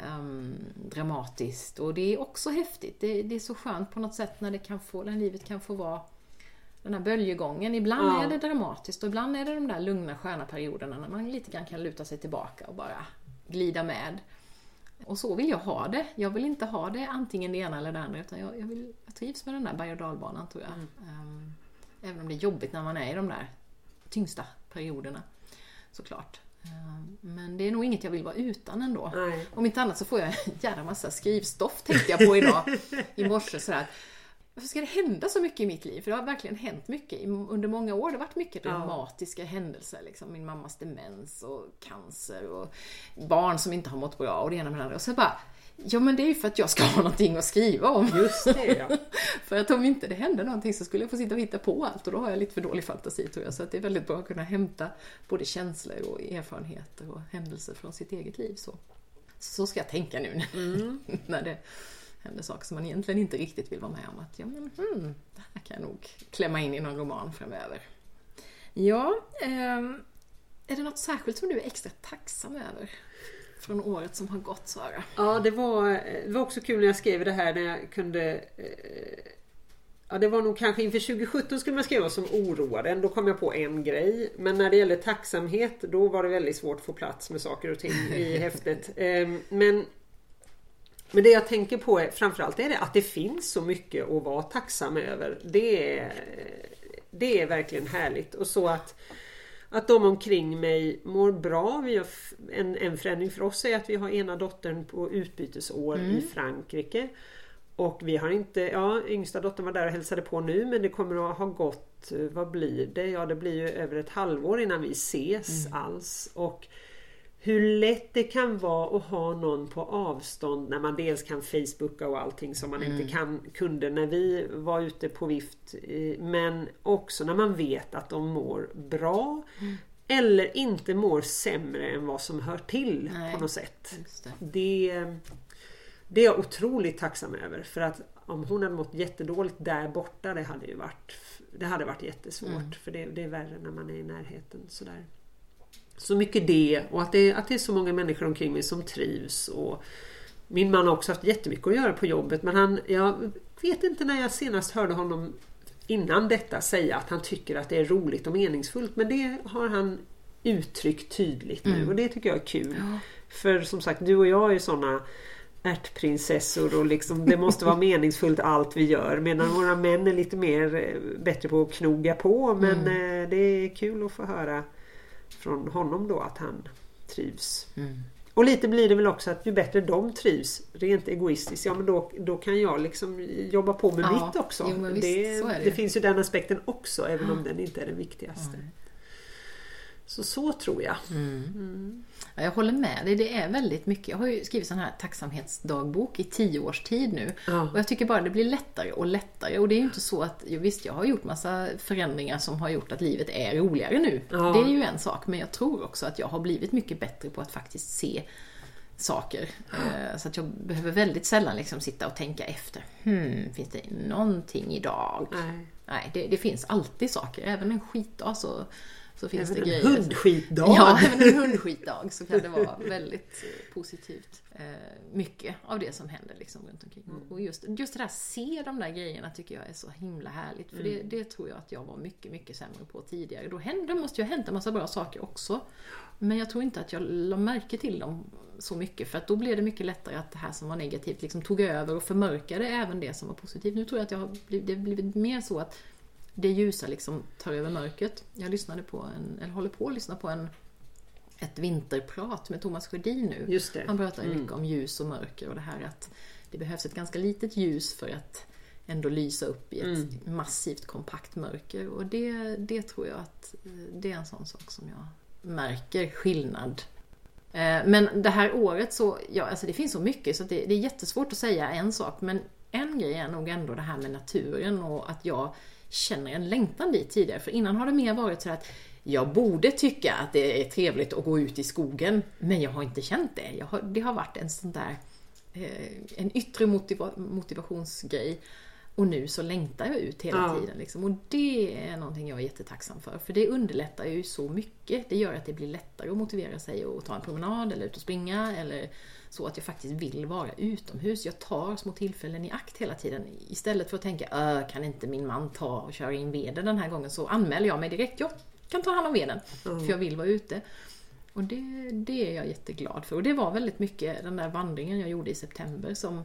A: ehm, dramatiskt. Och det är också häftigt. Det, det är så skönt på något sätt när, det kan få, när livet kan få vara den här böljegången. Ibland
B: Ja.
A: är det dramatiskt och ibland är det de där lugna sköna perioderna när man lite grann kan luta sig tillbaka och bara glida med. Och så vill jag ha det. Jag vill inte ha det antingen det ena eller det andra utan jag, jag, vill, jag trivs med den där berg och dalbanan tror jag. Ehm, även om det är jobbigt när man är i de där tyngsta perioderna. Såklart. Ehm, men det är nog inget jag vill vara utan ändå.
B: Nej.
A: Om inte annat så får jag en jävla massa skrivstoff tänkte jag på idag *laughs* i morse. Sådär. Varför ska det hända så mycket i mitt liv? För det har verkligen hänt mycket. Under många år det har varit mycket
B: Ja.
A: dramatiska händelser. Liksom. Min mammas demens och cancer och barn som inte har mått bra och det ena med det andra. Och så bara, ja men det är ju för att jag ska *laughs* ha någonting att skriva om.
B: Just det ja. *laughs*
A: För att om inte det hände någonting så skulle jag få sitta och hitta på allt och då har jag lite för dålig fantasi tror jag. Så att det är väldigt bra att kunna hämta både känslor och erfarenheter och händelser från sitt eget liv. Så, så ska jag tänka nu *laughs* när det händer saker som man egentligen inte riktigt vill vara med om. Att ja, men, hmm, det här kan jag nog klämma in i någon roman framöver. Ja, ehm, är det något särskilt som du är extra tacksam över? Från året som har gått Sara?
B: Ja, det var, det var också kul när jag skrev det här när jag kunde eh, Ja, det var nog kanske inför 2017 skulle man skriva som oroade. Då kom jag på en grej. Men när det gäller tacksamhet då var det väldigt svårt att få plats med saker och ting i *laughs* häftet. Eh, Men, men det jag tänker på är framförallt är det att det finns så mycket att vara tacksam över. Det är, det är verkligen härligt. Och så att att de omkring mig mår bra. Vi har en, en förändring för oss är att vi har ena dottern på utbytesår i Frankrike. Och vi har inte, ja yngsta dottern var där och hälsade på nu men det kommer att ha gått, eh, vad blir det? Ja det blir ju över ett halvår innan vi ses alls. Och hur lätt det kan vara att ha någon på avstånd när man dels kan Facebooka och allting som man inte kan, kunde när vi var ute på vift. Men också när man vet att de mår bra. Eller inte mår sämre än vad som hör till
A: Nej.
B: på något sätt.
A: Det.
B: Det, det är jag otroligt tacksam över. För att om hon hade mått jättedåligt där borta, det hade ju varit, det hade varit jättesvårt. För det, det är värre när man är i närheten. Sådär. Så mycket det och att det, att det är så många människor omkring mig som trivs. Och min man har också haft jättemycket att göra på jobbet men han, jag vet inte när jag senast hörde honom innan detta säga att han tycker att det är roligt och meningsfullt men det har han uttryckt tydligt nu och det tycker jag är kul. För som sagt, du och jag är sådana ärtprinsessor och liksom, det måste vara *laughs* meningsfullt allt vi gör. Medan våra män är lite mer eh, bättre på att knoga på. Men
A: Mm.
B: eh, det är kul att få höra från honom då att han trivs.
A: Mm.
B: Och lite blir det väl också att ju bättre de trivs, rent egoistiskt, ja men då, då kan jag liksom jobba på med
A: Ja,
B: mitt också.
A: jo, visst,
B: det,
A: det
B: det finns ju den aspekten också, även om den inte är den viktigaste. Så så tror jag.
A: Ja, jag håller med dig, det är väldigt mycket. Jag har ju skrivit sån här tacksamhetsdagbok i tio års tid nu.
B: Ja.
A: Och jag tycker bara det blir lättare och lättare. Och det är ju inte så att, visst jag har gjort massa förändringar som har gjort att livet är roligare nu.
B: Ja.
A: Det är ju en sak, men jag tror också att jag har blivit mycket bättre på att faktiskt se saker. Eh, Så att jag behöver väldigt sällan liksom sitta och tänka efter. Hmm, finns det någonting idag?
B: Nej.
A: Nej, det, det finns alltid saker. Även en skitdag så, så finns
B: Även
A: det
B: en
A: grejer.
B: hundskitdag.
A: Ja, även en hundskitdag så kan det vara *laughs* väldigt eh, positivt. Eh, mycket av det som händer liksom runt omkring. Och- Och just, just det där se de där grejerna tycker jag är så himla härligt. För det, det tror jag att jag var mycket, mycket sämre på tidigare. Då hände, det måste ju ha hänt en massa bra saker också. Men jag tror inte att jag la märke till dem så mycket. För att då blev det mycket lättare att det här som var negativt liksom tog över och förmörkade även det som var positivt. Nu tror jag att jag har blivit, det har blivit mer så att det ljusa liksom tar över mörkret. Jag lyssnade på en, eller håller på att lyssna på en, ett vinterprat med Thomas Sjödin nu.
B: Just det.
A: Han pratar ju mycket om ljus och mörker och det här att det behövs ett ganska litet ljus för att ändå lysa upp i ett massivt kompakt mörker. Och det, det tror jag att eh, det är en sån sak som jag märker skillnad. Eh, Men det här året så, ja alltså det finns så mycket så det, det är jättesvårt att säga en sak. Men en grej är nog ändå det här med naturen och att jag känner en längtan dit tidigare. För innan har det mer varit så att jag borde tycka att det är trevligt att gå ut i skogen, men jag har inte känt det. Har, det har varit en sån där eh, en yttre motiva motivationsgrej. Och nu så längtar jag ut hela
B: Ja.
A: tiden. Liksom. Och det är någonting jag är jättetacksam för. För det underlättar ju så mycket. Det gör att det blir lättare att motivera sig att ta en promenad eller ut och springa. Eller så att jag faktiskt vill vara utomhus. Jag tar små tillfällen i akt hela tiden. Istället för att tänka, "Ö, kan inte min man ta och köra in veden den här gången? Så anmäler jag mig direkt. Jag kan ta hand om veden. För jag vill vara ute. Och det, det är jag jätteglad för. Och det var väldigt mycket den där vandringen jag gjorde i september som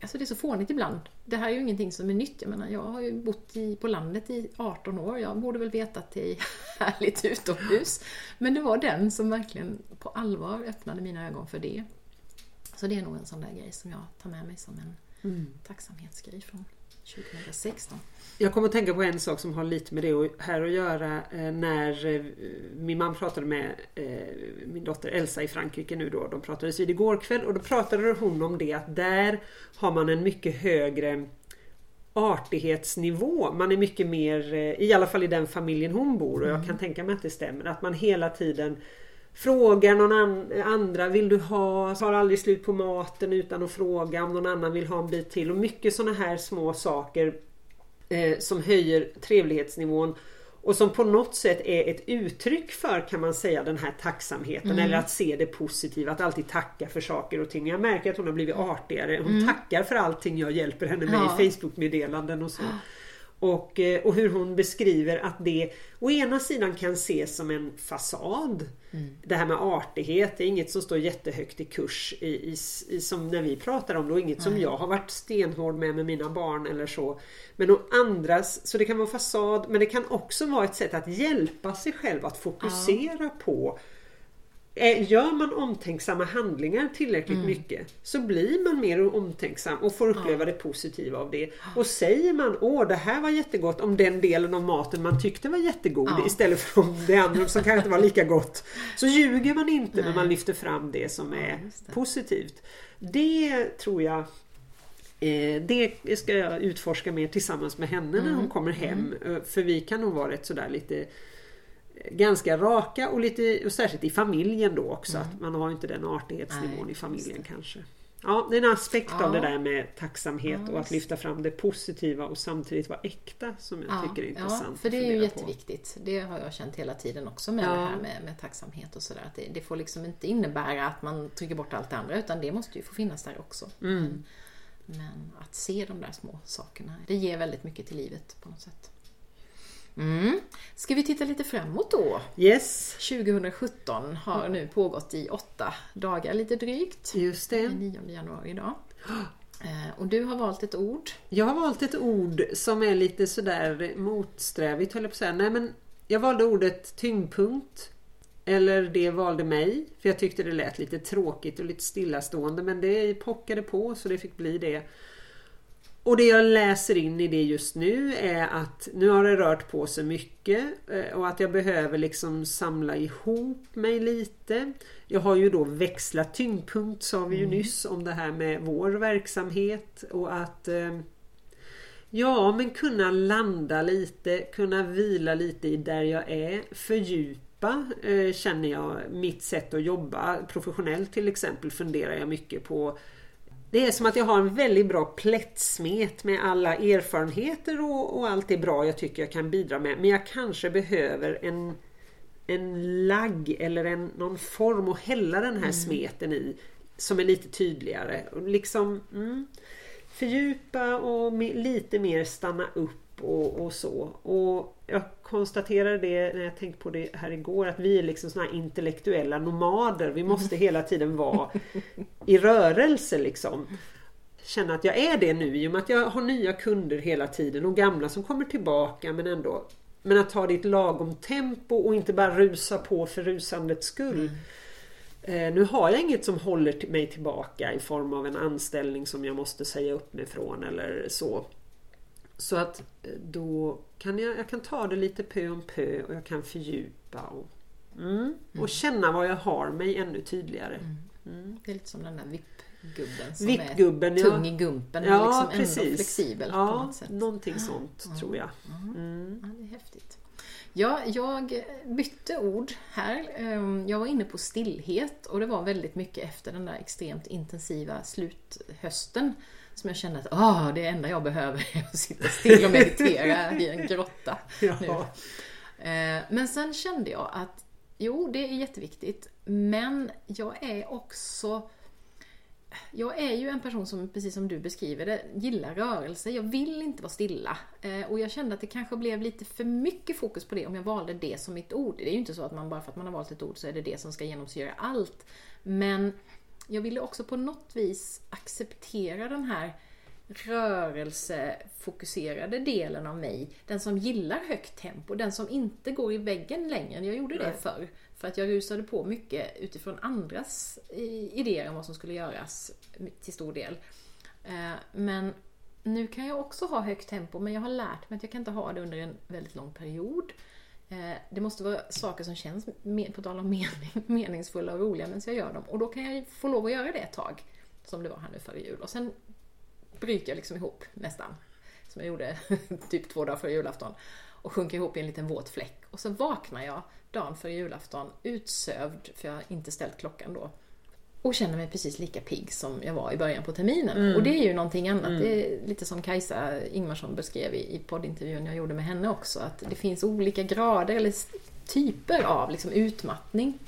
A: Alltså det är så fånigt ibland. Det här är ju ingenting som är nytt. Jag menar, jag har ju bott i, på landet i 18 år. Jag borde väl veta att det är *laughs* härligt utomhus. Men det var den som verkligen på allvar öppnade mina ögon för det. Så det är nog en sån där grej som jag tar med mig som en tacksamhetsgrej från 2016.
B: Jag kommer att tänka på en sak som har lite med det här att göra eh, när eh, min man pratade med eh, min dotter Elsa i Frankrike nu då. De pratades vid igår kväll och då pratade hon om det att där har man en mycket högre artighetsnivå. Man är mycket mer, i alla fall i den familjen hon bor och jag kan tänka mig att det stämmer, att man hela tiden Frågar någon an, andra, vill du ha? Tar aldrig slut på maten utan att fråga om någon annan vill ha en bit till. Och mycket sådana här små saker eh, som höjer trevlighetsnivån och som på något sätt är ett uttryck för kan man säga den här tacksamheten eller att se det positiva, att alltid tacka för saker och ting. Jag märker att hon har blivit artigare. Hon tackar för allting jag hjälper henne med
A: Ja.
B: i Facebook-meddelanden och så. Och, eh, och hur hon beskriver att det å ena sidan kan ses som en fasad. Det här med artighet, är inget som står jättehögt i kurs i, i, i, som när vi pratar om det och inget som jag har varit stenhård med med mina barn eller så. Men å andras, så det kan vara fasad men det kan också vara ett sätt att hjälpa sig själv att fokusera på Eh, Gör man omtänksamma handlingar tillräckligt mycket så blir man mer omtänksam och får uppleva det positiva av det. Och säger man åh det här var jättegott om den delen av maten man tyckte var jättegod
A: Ja.
B: istället för om det andra som kanske inte var lika gott. Så ljuger man inte när
A: Nej.
B: man lyfter fram det som
A: Ja,
B: är
A: just det.
B: positivt. Det tror jag Eh, det ska jag utforska mer tillsammans med henne när
A: Mm.
B: hon kommer hem. Eh, För vi kan nog vara rätt sådär lite eh, ganska raka och lite och särskilt i familjen då också. Att man har inte den artighetsnivån
A: Mm. Nej,
B: i familjen kanske. Ja, det är en aspekt
A: Ja.
B: av det där med tacksamhet
A: Ja,
B: och att lyfta fram det positiva och samtidigt vara äkta som jag tycker är intressant.
A: Ja, för det är ju
B: fundera på.
A: jätteviktigt. Det har jag känt hela tiden också med
B: Ja.
A: det här med, med tacksamhet och sådär. Att det, det får liksom inte innebära att man trycker bort allt det andra utan det måste ju få finnas där också.
B: Mm.
A: Men att se de där små sakerna, det ger väldigt mycket till livet på något sätt. Mm. Ska vi titta lite framåt då?
B: Yes,
A: 2017 har nu pågått i åtta dagar lite drygt.
B: just
A: Det är
B: det.
A: 9 januari idag. Eh, Och du har valt ett ord.
B: Jag har valt ett ord som är lite sådär motsträvigt höll jag på att säga. Nej men jag valde ordet tyngdpunkt. Eller det valde mig. För jag tyckte det lät lite tråkigt och lite stillastående. Men det pockade på så det fick bli det. Och det jag läser in i det just nu är att nu har det rört på sig mycket eh, och att jag behöver liksom samla ihop mig lite. Jag har ju då växlat tyngdpunkt sa vi ju nyss om det här med vår verksamhet och att eh, Ja men kunna landa lite, kunna vila lite i där jag är, fördjupa eh, känner jag mitt sätt att jobba professionellt till exempel funderar jag mycket på det är som att jag har en väldigt bra plättsmet med alla erfarenheter och, och allt det bra jag tycker jag kan bidra med. Men jag kanske behöver en, en lagg eller en, någon form att hälla den här smeten i som är lite tydligare. Och liksom mm, Fördjupa och lite mer stanna upp och, och så. Och jag konstaterade det när jag tänkte på det här igår att vi är liksom såna intellektuella nomader. Vi måste hela tiden vara i rörelse liksom. Känna att jag är det nu i och med att jag har nya kunder hela tiden och gamla som kommer tillbaka men ändå men att ta det i ett lagom tempo och inte bara rusa på för rusandets skull. Eh, nu har jag inget som håller mig tillbaka i form av en anställning som jag måste säga upp mig från eller så. Så att eh, då kan jag, jag kan ta det lite pö om pö och jag kan fördjupa och, mm, och känna vad jag har mig ännu tydligare.
A: Det är lite som den där vippgubben som
B: Vippgubben,
A: är
B: ja.
A: tung i gumpen men
B: Ja,
A: liksom ändå
B: precis.
A: flexibel på
B: Ja,
A: något sätt.
B: någonting sånt tror jag.
A: Ja, det är häftigt. Ja, jag bytte ord här. Ehm, Jag var inne på stillhet och det var väldigt mycket efter den där extremt intensiva sluthösten som jag kände att ah, det enda jag behöver är att sitta still och meditera i en grotta.
B: Ja.
A: nu. Eh, Men sen kände jag att jo, det är jätteviktigt, men jag är också jag är ju en person som, precis som du beskriver det, gillar rörelse. Jag vill inte vara stilla. Eh, och jag kände att det kanske blev lite för mycket fokus på det om jag valde det som mitt ord. Det är ju inte så att man bara för att man har valt ett ord så är det det som ska genomsyra allt. Men jag ville också på något vis acceptera den här rörelsefokuserade delen av mig. Den som gillar högt tempo, den som inte går i väggen längre. Jag gjorde det förr. För att jag rusade på mycket utifrån andras eh, idéer om vad som skulle göras till stor del. Eh, Men nu kan jag också ha högt tempo, men jag har lärt mig att jag kan inte ha det under en väldigt lång period. Eh, det måste vara saker som känns, på tal om mening, *laughs* meningsfulla och roliga medan jag gör dem. Och då kan jag få lov att göra det ett tag, som det var här nu före jul. Och sen bryter jag liksom ihop nästan. Som jag gjorde *laughs* typ två dagar före julafton. Och sjunker ihop i en liten våt fläck. Och så vaknar jag dagen före julafton utsövd, för jag har inte ställt klockan då. Och känner mig precis lika pigg som jag var i början på terminen. Och det är ju någonting annat. Det är lite som Kajsa Ingmarsson beskrev i, i poddintervjun jag gjorde med henne också. Att det finns olika grader eller typer av liksom utmattning.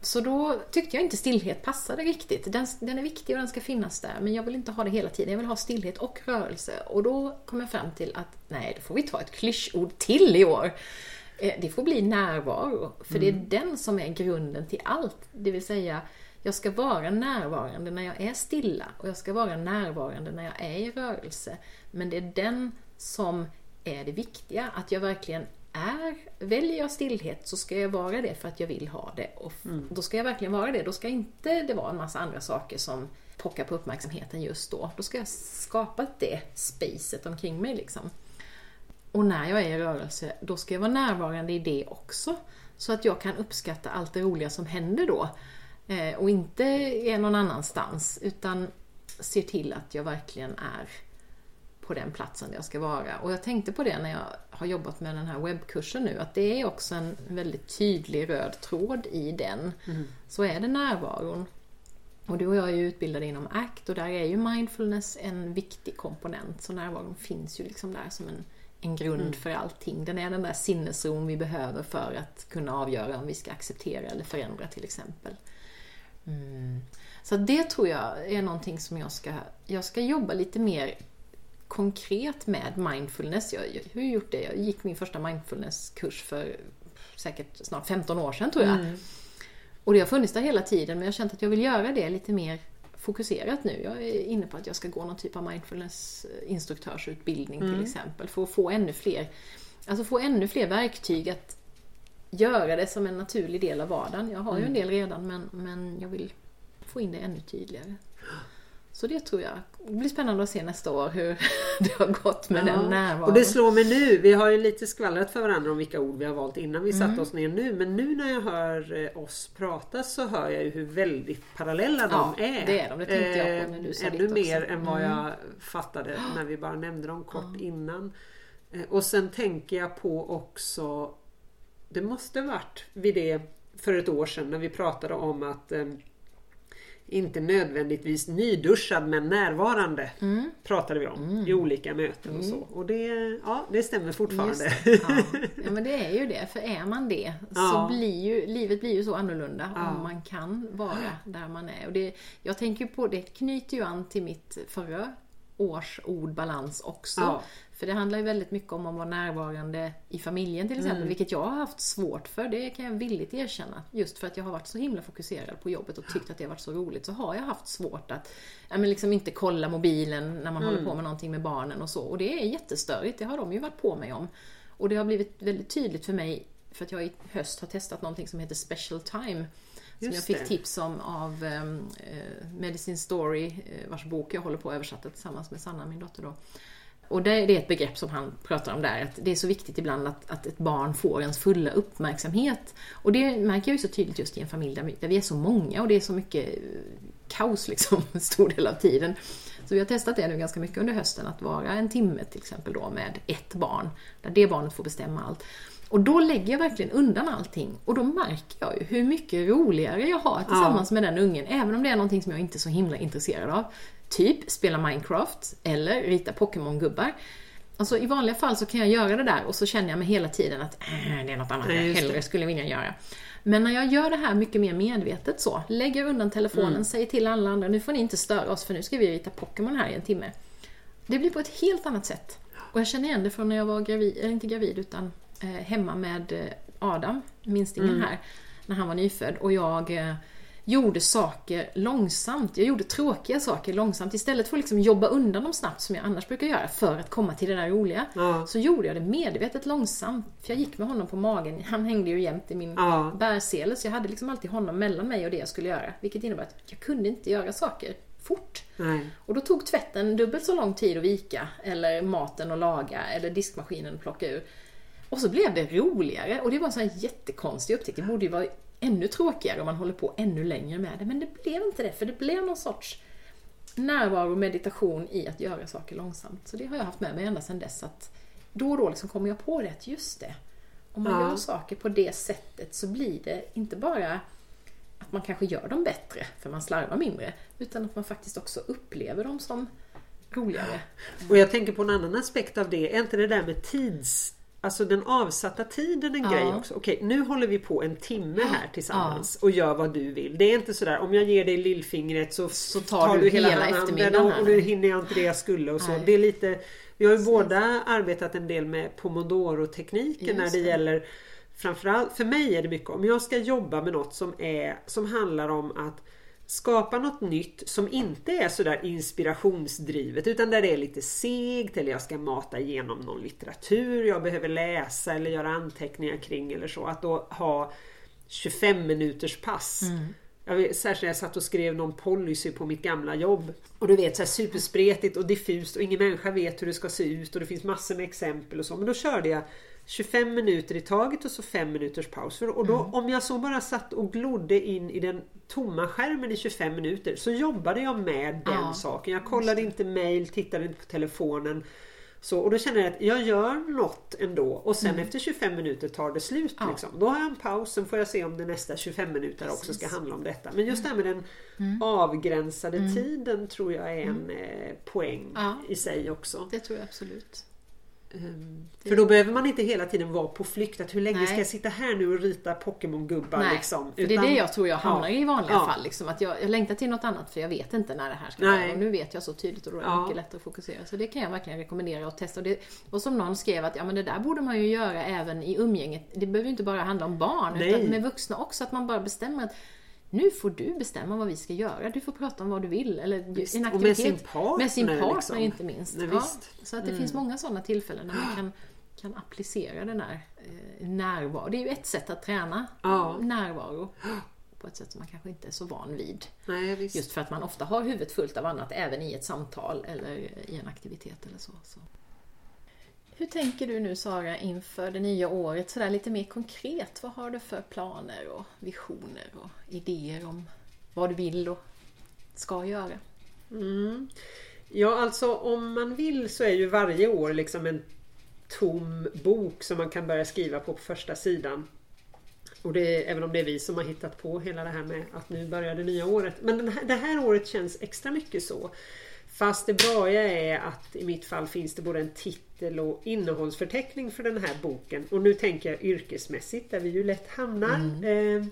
A: Så då tyckte jag inte stillhet passade riktigt. Den, den är viktig och den ska finnas där, men jag vill inte ha det hela tiden. Jag vill ha stillhet och rörelse. Och då kom jag fram till att nej, då får vi ta ett klyschord till i år. Eh, Det får bli närvaro, för det är den som är grunden till allt. Det vill säga, jag ska vara närvarande när jag är stilla och jag ska vara närvarande när jag är i rörelse. Men det är den som är det viktiga, att jag verkligen är, väljer jag stillhet så ska jag vara det för att jag vill ha det. Och f- då ska jag verkligen vara det. Då ska inte det vara en massa andra saker som pockar på uppmärksamheten just då. Då ska jag skapa det spacet omkring mig liksom. Och när jag är i rörelse, då ska jag vara närvarande i det också. Så att jag kan uppskatta allt det roliga som händer då. Eh, och inte är någon annanstans, utan ser till att jag verkligen är på den platsen jag ska vara. Och jag tänkte på det när jag har jobbat med den här webbkursen nu, att det är också en väldigt tydlig röd tråd i den. Så är det närvaron. Och du och jag är ju utbildade inom ACT och där är ju mindfulness en viktig komponent. Så närvaron finns ju liksom där som en, en grund för allting. Den är den där sinnesron vi behöver för att kunna avgöra om vi ska acceptera eller förändra till exempel. Mm. Så det tror jag är någonting som jag ska, jag ska jobba lite mer konkret med mindfulness. Jag, jag har gjort det. Jag gick min första mindfulnesskurs för säkert snart 15 år sedan tror jag.
B: Mm.
A: Och det har funnits där hela tiden men jag har känt att jag vill göra det lite mer fokuserat nu. Jag är inne på att jag ska gå någon typ av mindfulness-instruktörsutbildning till exempel för att få ännu fler, alltså få ännu fler verktyg att göra det som en naturlig del av vardagen. Jag har ju en del redan men, men jag vill få in det ännu tydligare. Så det tror jag. Det blir spännande att se nästa år hur *laughs* det har gått med den närvaron.
B: Och det slår mig nu, vi har ju lite skvallrat för varandra om vilka ord vi har valt innan vi satte oss ner nu. Men nu när jag hör eh, oss prata så hör jag ju hur väldigt parallella
A: Ja,
B: de är.
A: det är de. Det tänkte jag på när du sa
B: Ännu
A: ditt
B: mer än vad jag fattade när vi bara nämnde dem kort innan. Eh, Och sen tänker jag på också Det måste varit vid det för ett år sedan när vi pratade om att eh, inte nödvändigtvis nyduschad men närvarande
A: Mm.
B: pratade vi om i olika möten och så. Och det, ja, det stämmer fortfarande.
A: Det. Ja. *laughs* ja men det är ju det, för är man det
B: Ja.
A: så blir ju livet blir ju så annorlunda
B: Ja.
A: om man kan vara där man är. Och det, jag tänker på, det knyter ju an till mitt förra års ord balans också. För det handlar ju väldigt mycket om att vara närvarande i familjen till exempel,
B: Mm.
A: vilket jag har haft svårt för. Det kan jag villigt erkänna. Just för att jag har varit så himla fokuserad på jobbet och tyckt att det har varit så roligt så har jag haft svårt att ja, men liksom inte kolla mobilen när man
B: Mm.
A: håller på med någonting med barnen och så. Och det är jättestörigt, det har de ju varit på mig om. Och det har blivit väldigt tydligt för mig för att jag i höst har testat någonting som heter Special Time. Som jag fick
B: det.
A: tips om av um, Medicine Story, eh, vars bok jag håller på att översätta tillsammans med Sanna, min dotter då. Och det, är ett begrepp som han pratar om där, att det är så viktigt ibland att, att ett barn får ens fulla uppmärksamhet. Och det märker jag ju så tydligt just i en familj där vi, där vi är så många och det är så mycket eh, kaos liksom *laughs* en stor del av tiden. Så vi har testat det nu ganska mycket under hösten, att vara en timme till exempel då med ett barn, där det barnet får bestämma allt. Och då lägger jag verkligen undan allting och då märker jag ju hur mycket roligare jag har tillsammans med den ungen, även om det är någonting som jag inte är så himla intresserad av. Typ spela Minecraft eller rita Pokémon-gubbar. Alltså i vanliga fall så kan jag göra det där och så känner jag mig hela tiden att äh, det är något annat jag hellre skulle vilja göra. Men när jag gör det här mycket mer medvetet så, lägger undan telefonen,
B: Mm.
A: säger till alla andra nu får ni inte störa oss för nu ska vi rita Pokémon här i en timme. Det blir på ett helt annat sätt. Och jag känner igen det från när jag var gravid, eller inte gravid utan eh, hemma med eh, Adam, minstingen
B: Mm.
A: här, när han var nyfödd och jag eh, gjorde saker långsamt. Jag gjorde tråkiga saker långsamt istället för att liksom jobba undan dem snabbt som jag annars brukar göra för att komma till det där roliga.
B: Ja.
A: Så gjorde jag det medvetet långsamt. För jag gick med honom på magen. Han hängde ju jämt i min
B: Ja.
A: bärsele så jag hade liksom alltid honom mellan mig och det jag skulle göra. Vilket innebär att jag kunde inte göra saker fort.
B: Nej.
A: Och då tog tvätten dubbelt så lång tid att vika, eller maten att laga, eller diskmaskinen att plocka ur. Och så blev det roligare och det var en sån jättekonstig upptäckt. Det borde ju vara ännu tråkigare om man håller på ännu längre med det. Men det blev inte det, för det blev någon sorts närvaro och meditation i att göra saker långsamt. Så det har jag haft med mig ända sedan dess. att Då och då liksom kommer jag på det, att just det. Om man
B: Ja.
A: gör saker på det sättet så blir det inte bara att man kanske gör dem bättre, för man slarvar mindre, utan att man faktiskt också upplever dem som roligare.
B: Och jag tänker på en annan aspekt av det. Är inte det där med tids... Alltså den avsatta tiden en
A: Ja.
B: grej också. Okej, nu håller vi på en timme här tillsammans och gör vad du vill. Det är inte sådär om jag ger dig lillfingret så,
A: Så tar du hela eftermiddagen
B: och, och nu hinner jag inte det jag skulle och så.
A: Nej.
B: Det är lite, vi har ju båda arbetat en del med pomodoro-tekniken när det,
A: det.
B: gäller Framförallt för mig är det mycket om jag ska jobba med något som, är, som handlar om att skapa något nytt som inte är sådär inspirationsdrivet utan där det är lite segt eller jag ska mata igenom någon litteratur jag behöver läsa eller göra anteckningar kring eller så. Att då ha 25 minuters pass. Jag vet, särskilt när jag satt och skrev någon policy på mitt gamla jobb. Och du vet så här superspretigt och diffust och ingen människa vet hur det ska se ut och det finns massor med exempel och så. Men då körde jag 25 minuter i taget och så 5 minuters paus. Och då, om jag så bara satt och glodde in i den tomma skärmen i 25 minuter så jobbade jag med den
A: Ja,
B: saken. Jag kollade inte mail, tittade inte på telefonen. Så, och då känner jag att jag gör något ändå och sen efter 25 minuter tar det slut.
A: Ja.
B: Liksom. Då har jag en paus, sen får jag se om det nästa 25 minuter också ska handla om detta. Men just det här med den avgränsade tiden tror jag är en eh, poäng
A: Ja.
B: i sig också.
A: Det tror jag absolut.
B: Ehm, För då behöver man inte hela tiden vara på flykt. Att hur länge
A: Nej.
B: ska jag sitta här nu och rita Pokémon-gubbar? Liksom?
A: för det är det jag tror jag hamnar i i vanliga
B: ja.
A: fall. Liksom, att jag, jag längtar till något annat för jag vet inte när det här ska
B: Nej.
A: vara. Och nu vet jag så tydligt och då är det
B: Ja.
A: mycket lättare att fokusera. Så det kan jag verkligen rekommendera att testa. Och, det, och som någon skrev att ja, men det där borde man ju göra även i umgänget. Det behöver ju inte bara handla om barn
B: Nej.
A: utan med vuxna också. Att man bara bestämmer att nu får du bestämma vad vi ska göra. Du får prata om vad du vill. Eller
B: Visst,
A: en
B: och
A: aktivitet.
B: med sin partner,
A: Med sin partner
B: liksom.
A: inte minst.
B: Nej,
A: ja.
B: Mm.
A: så att det finns många sådana tillfällen där man *gasps* kan, kan applicera den här eh, närvaro. Det är ju ett sätt att träna
B: Ja.
A: närvaro på ett sätt som man kanske inte är så van vid.
B: Nej.
A: Just för att man ofta har huvudet fullt av annat även i ett samtal eller i en aktivitet eller så. så. Hur tänker du nu Sara inför det nya året sådär lite mer konkret? Vad har du för planer och visioner och idéer om vad du vill och ska göra?
B: Mm. Ja, alltså om man vill så är ju varje år liksom en tom bok som man kan börja skriva på på första sidan. Och det är, även om det är vi som har hittat på hela det här med att nu börjar det nya året. Men här, det här året känns extra mycket så. Fast det bra är att i mitt fall finns det både en titel och innehållsförteckning för den här boken. Och nu tänker jag yrkesmässigt där vi ju lätt hamnar. Eh,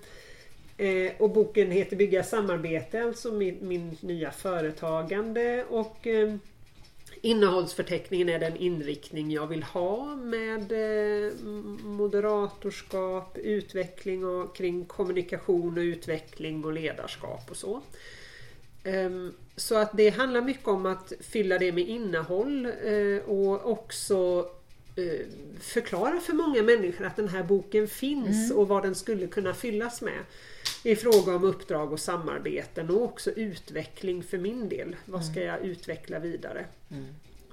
B: Eh, och boken heter Bygga samarbete, alltså min, min nya företagande. Och eh, innehållsförteckningen är den inriktning jag vill ha med eh, moderatorskap, utveckling och kring kommunikation och utveckling och ledarskap och så. Ehm, Så att det handlar mycket om att fylla det med innehåll eh, och också eh, förklara för många människor att den här boken finns och vad den skulle kunna fyllas med. I fråga om uppdrag och samarbeten och också utveckling för min del. Vad ska jag utveckla vidare?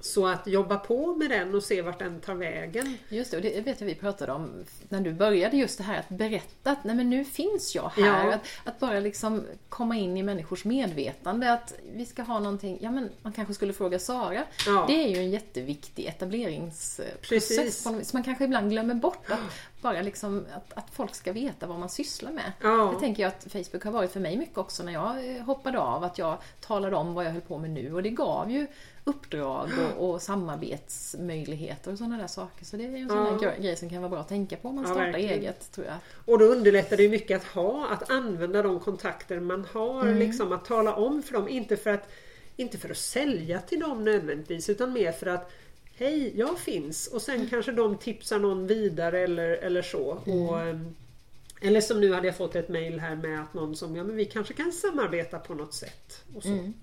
B: Så att jobba på med den och se vart den tar vägen.
A: Just det, och det vet jag vi pratade om när du började just det här att berätta att nej men nu finns jag här.
B: Ja.
A: Att, att bara liksom komma in i människors medvetande att vi ska ha någonting, ja men man kanske skulle fråga Sara.
B: Ja.
A: Det är ju en jätteviktig etableringsprocess.
B: Precis.
A: vis. Man kanske ibland glömmer bort att bara liksom att, att folk ska veta vad man sysslar med.
B: Ja.
A: Det tänker jag att Facebook har varit för mig mycket också när jag eh, hoppade av. Att jag talade om vad jag höll på med nu och det gav ju uppdrag och, och samarbetsmöjligheter och sådana där saker. Så det är ju en sån
B: Ja.
A: gre- grej som kan vara bra att tänka på om man
B: Ja,
A: startar
B: verkligen.
A: eget. tror jag.
B: Och då underlättar det ju mycket att ha, att använda de kontakter man har.
A: Mm.
B: Liksom att tala om för dem, inte för att, inte för att sälja till dem nödvändigtvis utan mer för att Hej, jag finns och sen kanske de tipsar någon vidare eller, eller så.
A: Mm.
B: Och, ehm, eller som nu hade jag fått ett mail här med att någon som, ja men vi kanske kan samarbeta på något sätt. Och så.
A: Mm.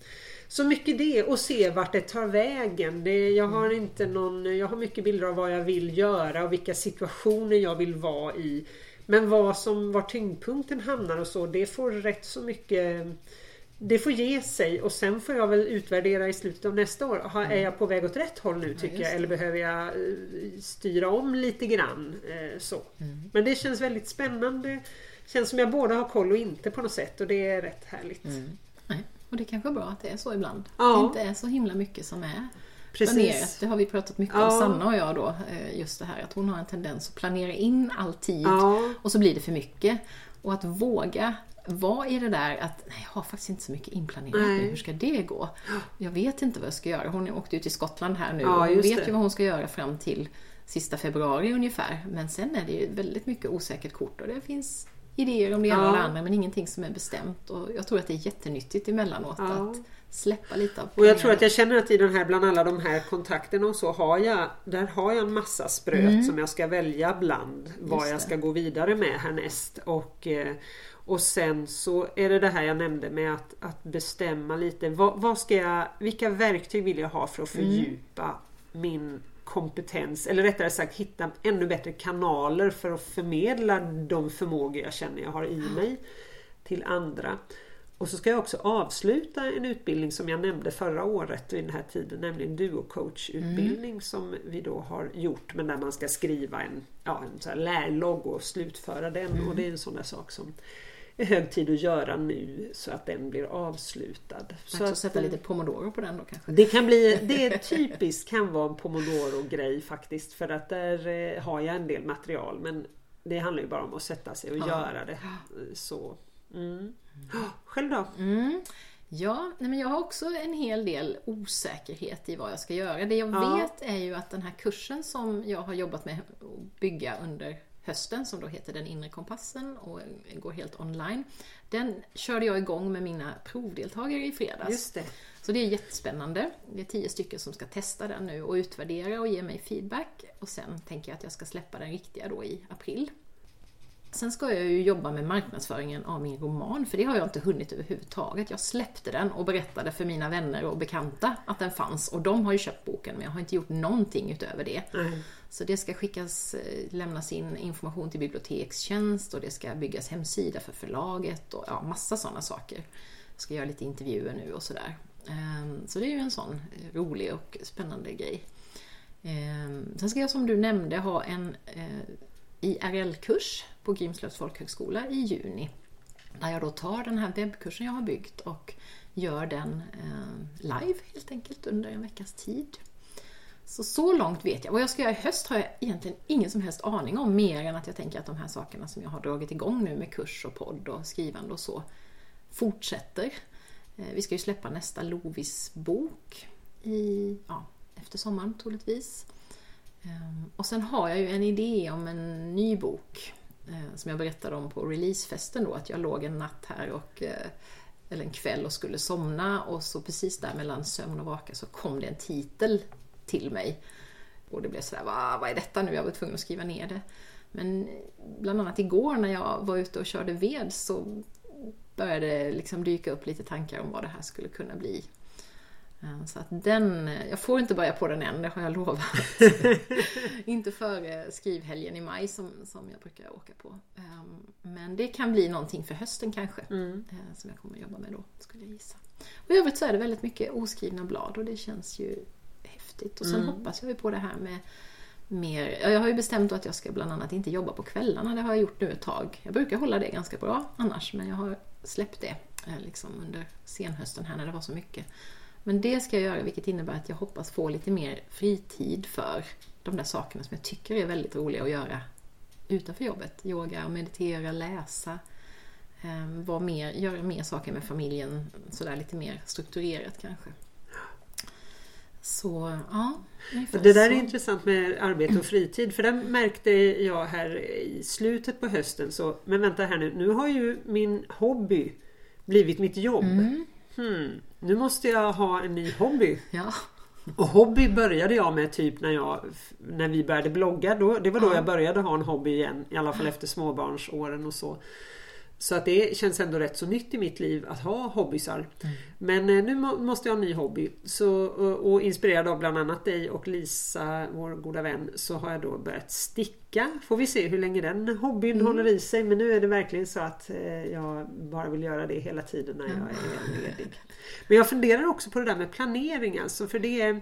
B: Så mycket det och se vart det tar vägen. Det, jag, har
A: Mm.
B: inte någon, jag har mycket bilder av vad jag vill göra och vilka situationer jag vill vara i. Men vad som, var tyngdpunkten hamnar och så, det får rätt så mycket det får ge sig och sen får jag väl utvärdera i slutet av nästa år. Har- Är jag på väg åt rätt håll nu tycker jag eller behöver jag eh, styra om lite grann? eh, Så. Men det känns väldigt spännande. Känns som jag både har koll och inte på något sätt och det är rätt härligt.
A: Nej. Och det är kanske är bra att det är så ibland.
B: Ja.
A: Det inte är så himla mycket som är
B: Precis.
A: planerat. Det har vi pratat mycket om,
B: Ja.
A: Sanna och jag då. eh, Just det här att hon har en tendens att planera in all tid
B: Ja.
A: och så blir det för mycket. Och att våga vara i det där att nej, jag har faktiskt inte så mycket inplanerat
B: Nej.
A: nu, hur ska det gå? Jag vet inte vad jag ska göra. Hon åkte ut till Skottland här nu
B: Ja,
A: och hon vet
B: det.
A: ju vad hon ska göra fram till sista februari ungefär. Men sen är det ju väldigt mycket osäkert kort och det finns idéer om det ena och det andra men ingenting som är bestämt. Och jag tror att det är jättenyttigt emellanåt
B: Ja.
A: att släppa lite av
B: Och jag tror att jag känner att i den här, bland alla de här kontakterna och så har jag, där har jag en massa spröt som jag ska välja bland vad
A: Mm.
B: Jag ska gå vidare med härnäst. Och, eh, och sen så är det det här jag nämnde med att, att bestämma lite, vad, vad ska jag, vilka verktyg vill jag ha för att
A: Mm.
B: fördjupa min kompetens, eller rättare sagt hitta ännu bättre kanaler för att förmedla de förmågor jag känner jag har i mig till andra. Och så ska jag också avsluta en utbildning som jag nämnde förra året vid den här tiden, nämligen duocoach-utbildning som vi då har gjort men där man ska skriva en, ja, en så lärlogg och slutföra den. Och det är en sån där sak som *laughs* är hög tid att göra nu så att den blir avslutad. Så
A: att sätta
B: eh,
A: lite pomodoro på den då kanske.
B: det kan bli, *laughs* det är typiskt kan vara en pomodoro-grej faktiskt för att där eh, har jag en del material men det handlar ju bara om att sätta sig och
A: Ja.
B: göra det. Så, mm. Själv då?
A: Mm. Ja, men jag har också en hel del osäkerhet i vad jag ska göra. Det jag
B: Ja.
A: vet är ju att den här kursen som jag har jobbat med att bygga under hösten, som då heter Den inre kompassen och går helt online. Den körde jag igång med mina provdeltagare i fredags.
B: Just det.
A: Så det är jättespännande. Det är tio stycken som ska testa den nu och utvärdera och ge mig feedback. Och sen tänker jag att jag ska släppa den riktiga då i april. Sen ska jag ju jobba med marknadsföringen av min roman, för det har jag inte hunnit överhuvudtaget. Jag släppte den och berättade för mina vänner och bekanta att den fanns och de har ju köpt boken men jag har inte gjort någonting utöver det.
B: Nej.
A: Så det ska skickas, eh, lämnas in information till bibliotekstjänst och det ska byggas hemsida för förlaget och ja, massa sådana saker. Jag ska göra lite intervjuer nu och sådär. Ehm, så det är ju en sån eh, rolig och spännande grej. Ehm, sen ska jag som du nämnde ha en eh, IRL-kurs på Grimslövs folkhögskola i juni. Där jag då tar den här webbkursen jag har byggt och gör den live helt enkelt under en veckas tid. Så så långt vet jag. Vad jag ska göra i höst har jag egentligen ingen som helst aning om mer än att jag tänker att de här sakerna som jag har dragit igång nu med kurs och podd och skrivande och så fortsätter. Eh, vi ska ju släppa nästa Lovis bok i, ja, efter sommaren troligtvis. Ehm, och sen har jag ju en idé om en ny bok eh, som jag berättade om på releasefesten då, att jag låg en natt här och eh, eller en kväll och skulle somna och så precis där mellan sömn och vaka så kom det en titel till mig. Och det blev sådär, vad, vad är detta nu? Jag var tvungen att skriva ner det. Men bland annat igår när jag var ute och körde ved så började det liksom dyka upp lite tankar om vad det här skulle kunna bli. Eh, Så att den, jag får inte börja på den än, det har jag lovat. *laughs* inte före skrivhelgen i maj som, som jag brukar åka på. Ehm, Men det kan bli någonting för hösten kanske. eh, Som jag kommer att jobba med då, skulle jag gissa. Och i övrigt så är det väldigt mycket oskrivna blad och det känns ju häftigt. Och sen hoppas jag ju på det här med mer, ja, jag har ju bestämt att jag ska bland annat inte jobba på kvällarna, det har jag gjort nu ett tag. Jag brukar hålla det ganska bra annars, men jag har släppt det eh, liksom under senhösten här när det var så mycket. Men det ska jag göra, vilket innebär att jag hoppas få lite mer fritid för de där sakerna som jag tycker är väldigt roliga att göra utanför jobbet. Yoga, meditera, läsa. Eh, vara mer, göra mer saker med familjen, sådär lite mer strukturerat kanske. Så, ja.
B: Det där är intressant med arbete och fritid för där märkte jag här i slutet på hösten så, men vänta här nu, nu har ju min hobby blivit mitt jobb.
A: Mm.
B: Hmm, nu måste jag ha en ny hobby.
A: Ja.
B: Och hobby började jag med typ när, jag, när vi började blogga. Då, det var då
A: Ja.
B: jag började ha en hobby igen. I alla fall efter småbarnsåren och så. Så att det känns ändå rätt så nytt i mitt liv att ha hobbysar. Men eh, nu må, måste jag ha en ny hobby. Så, och, och inspirerad av bland annat dig och Lisa, vår goda vän, så har jag då börjat sticka. Får vi se hur länge den hobbyn håller i sig. Men nu är det verkligen så att eh, jag bara vill göra det hela tiden när jag är ledig. Men jag funderar också på det där med planering alltså. För det är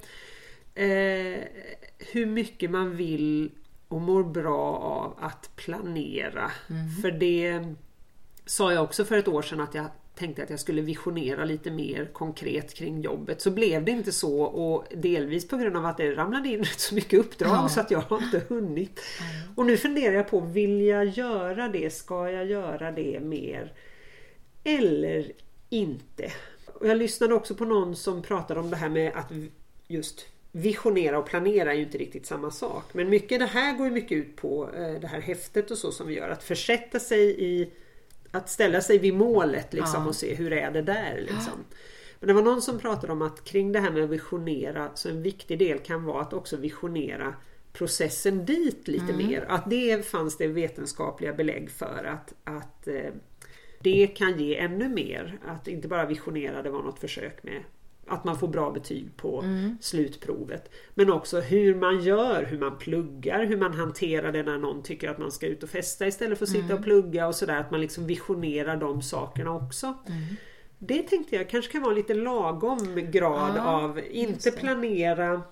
B: eh, hur mycket man vill och mår bra av att planera. För det sa jag också för ett år sedan att jag tänkte att jag skulle visionera lite mer konkret kring jobbet. Så blev det inte så och delvis på grund av att det ramlade in *laughs* rätt så mycket uppdrag
A: Ja.
B: så att jag har inte hunnit. Och nu funderar jag på, vill jag göra det? Ska jag göra det mer? Eller inte? Och jag lyssnade också på någon som pratade om det här med att just visionera och planera är ju inte riktigt samma sak. Men mycket det här går ju mycket ut på eh, det här häftet och så som vi gör. Att försätta sig i att ställa sig vid målet liksom
A: Ja.
B: och se hur är det där liksom. Men det var någon som pratade om att kring det här med att visionera så en viktig del kan vara att också visionera processen dit lite mer. Att det fanns det vetenskapliga belägg för att, att eh, det kan ge ännu mer. Att inte bara visionera, det var något försök med att man får bra betyg på slutprovet. Men också hur man gör, hur man pluggar, hur man hanterar det när någon tycker att man ska ut och festa istället för att sitta och plugga och sådär. Att man liksom visionerar de sakerna också. Det tänkte jag kanske kan vara lite lagom grad
A: Ja,
B: av inte planera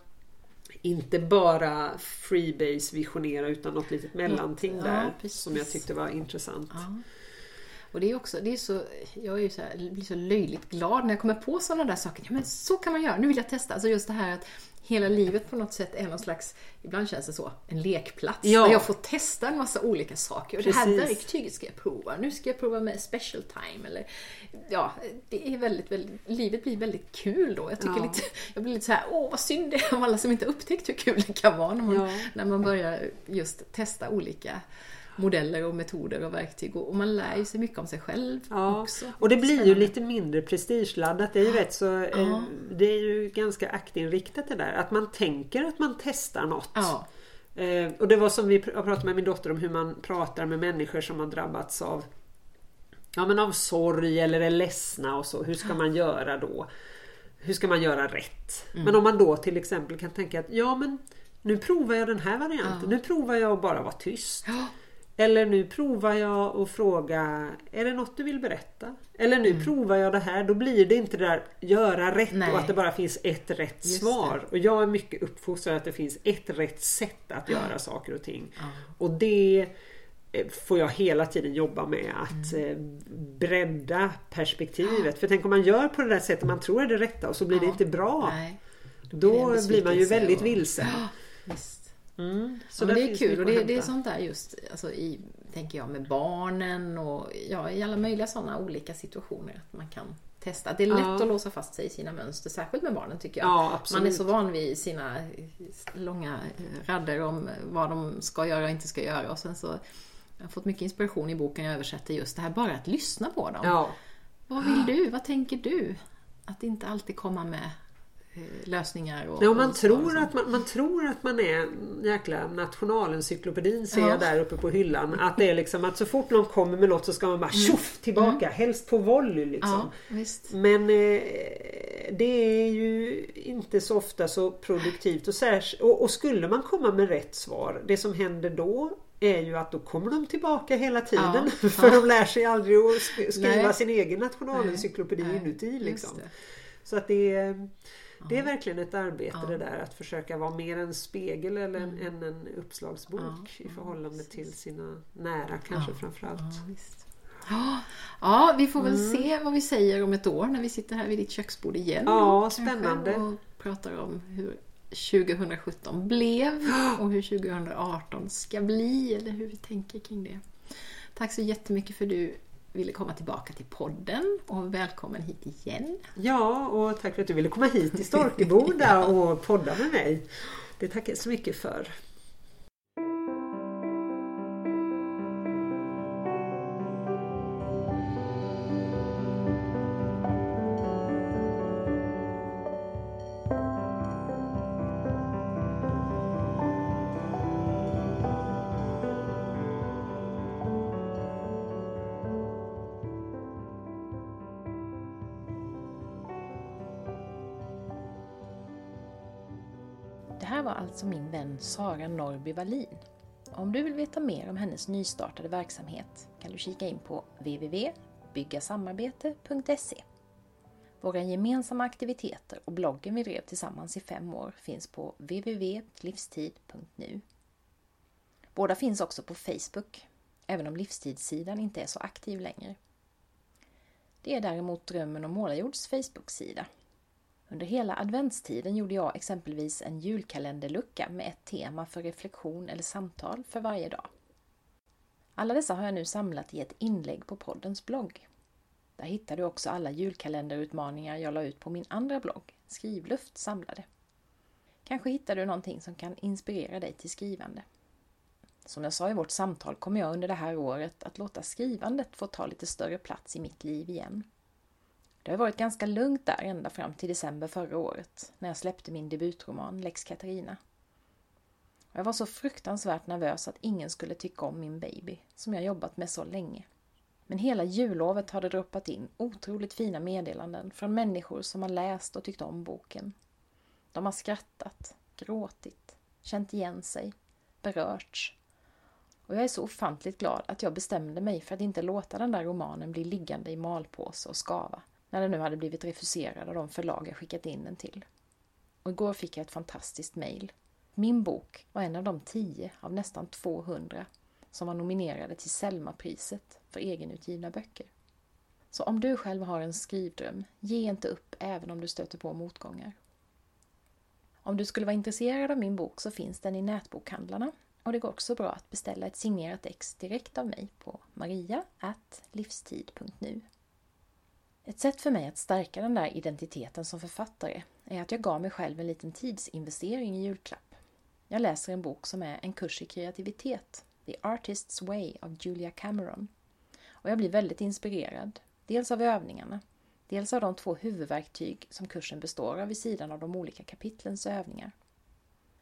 B: inte bara freebase visionera utan något litet mellanting
A: Ja,
B: där
A: precis.
B: som jag tyckte var intressant.
A: Och det är också, det är så, jag är ju så här, blir så löjligt glad när jag kommer på sådana där saker. Ja, men så kan man göra, nu vill jag testa. Alltså just det här att hela livet på något sätt är någon slags, ibland känns det så, en lekplats.
B: Ja.
A: Där jag får testa en massa olika saker. Och det här
B: Precis.
A: verktyget ska jag prova, nu ska jag prova med special time. Eller, ja, det är väldigt, väldigt, livet blir väldigt kul då. Jag, tycker
B: Ja.
A: lite, jag blir lite så här, åh vad synd det är om alla som inte upptäckt hur kul det kan vara när man,
B: Ja.
A: när man börjar just testa olika modeller och metoder och verktyg. Och och man lär ju sig mycket om sig själv
B: Ja,
A: också.
B: och det blir ju lite mindre prestigeladdat. Det är ju rätt så, eh,
A: Ja.
B: det är ju ganska aktinriktat det där. Att man tänker att man testar något.
A: Ja,
B: Eh, och det var som vi pratade med min dotter om hur man pratar med människor som har drabbats av Ja men av sorg eller är ledsna och så. Hur ska man göra då? Hur ska man göra rätt?
A: Mm.
B: Men om man då till exempel kan tänka att ja men nu provar jag den här varianten. Nu provar jag att bara vara tyst.
A: Ja.
B: Eller nu provar jag att fråga Är det något du vill berätta? Eller nu provar jag det här. Då blir det inte det där göra rätt
A: Mm. Nej.
B: och att det bara finns ett rätt
A: Just
B: svar. Och jag är mycket uppfostrad att det finns ett rätt sätt att göra saker och ting. Och det eh, får jag hela tiden jobba med att
A: Mm.
B: eh, bredda perspektivet. För tänk om man gör på det där sättet man tror är det rätta och så blir det
A: Ja.
B: inte bra.
A: nej.
B: Då
A: blir det
B: man ju väldigt
A: och-
B: vilsen. Mm. Så
A: Ja, det är kul och det, det är sånt där just alltså i, tänker jag, med barnen och ja, i alla möjliga sådana olika situationer att man kan testa. Det är lätt
B: Ja.
A: att låsa fast sig i sina mönster, särskilt med barnen tycker jag.
B: Ja,
A: man är så van vid sina långa eh, rader om vad de ska göra och inte ska göra och sen så jag har fått mycket inspiration i boken jag översätter just det här, bara att lyssna på dem. Vad vill du? Vad tänker du? Att inte alltid komma med lösningar och,
B: Ja, man,
A: och och
B: tror
A: sånt.
B: att man, man tror att man är jäkla nationalencyklopedin ser
A: Ja.
B: jag där uppe på hyllan. Att det är liksom att så fort någon kommer med något så ska man bara tjoff tillbaka, helst på volley liksom.
A: Mm. Ja.
B: Men eh, det är ju inte så ofta så produktivt och, särs- och, och skulle man komma med rätt svar, det som händer då är ju att då kommer de tillbaka hela tiden. *laughs*
A: Ja.
B: För de lär sig aldrig att sk- skriva
A: Nej.
B: sin egen nationalencyklopedi
A: Nej,
B: inuti. Liksom. Så att det är, det är verkligen ett arbete det där att försöka vara mer en spegel eller en,
A: Mm.
B: än en uppslagsbok i förhållande till sina nära kanske framförallt.
A: Ja, vi får väl
B: Mm.
A: se vad vi säger om ett år när vi sitter här vid ditt köksbord igen.
B: Ja, spännande.
A: Och pratar om hur 2017 blev *gasps* och hur 2018 ska bli eller hur vi tänker kring det. Tack så jättemycket för du ville komma tillbaka till podden och välkommen hit igen.
B: Ja, och tack för att du ville komma hit till Storkeboda *laughs* och podda med mig. Det tackar jag så mycket för.
C: Alltså min vän Sara Norby Wallin. Om du vill veta mer om hennes nystartade verksamhet kan du kika in på www.byggasamarbete.se. Våra gemensamma aktiviteter och bloggen vi drev tillsammans i fem år finns på www.livstid.nu. Båda finns också på Facebook, även om livstidssidan inte är så aktiv längre. Det är däremot Drömmen om Målarjords Facebook-sida. Under hela adventstiden gjorde jag exempelvis en julkalenderlucka med ett tema för reflektion eller samtal för varje dag. Alla dessa har jag nu samlat i ett inlägg på poddens blogg. Där hittar du också alla julkalenderutmaningar jag la ut på min andra blogg, Skrivluft samlade. Kanske hittar du någonting som kan inspirera dig till skrivande. Som jag sa i vårt samtal kommer jag under det här året att låta skrivandet få ta lite större plats i mitt liv igen. Det har varit ganska lugnt där ända fram till december förra året när jag släppte min debutroman Lex Katarina. Jag var så fruktansvärt nervös att ingen skulle tycka om min baby som jag jobbat med så länge. Men hela jullovet har det droppat in otroligt fina meddelanden från människor som har läst och tyckt om boken. De har skrattat, gråtit, känt igen sig, berörts. Och jag är så ofantligt glad att jag bestämde mig för att inte låta den där romanen bli liggande i malpåse och skava när den nu hade blivit refuserad av de förlag jag skickat in den till. Och igår fick jag ett fantastiskt mejl. Min bok var en av de tio av nästan 200
A: som var nominerade till Selma-priset för egenutgivna böcker. Så om du själv har en skrivdröm, ge inte upp även om du stöter på motgångar. Om du skulle vara intresserad av min bok så finns den i nätbokhandlarna och det går också bra att beställa ett signerat ex direkt av mig på maria.livstid.nu. Ett sätt för mig att stärka den där identiteten som författare är att jag gav mig själv en liten tidsinvestering i julklapp. Jag läser en bok som är en kurs i kreativitet, The Artist's Way av Julia Cameron. Och jag blir väldigt inspirerad, dels av övningarna, dels av de två huvudverktyg som kursen består av vid sidan av de olika kapitlens övningar.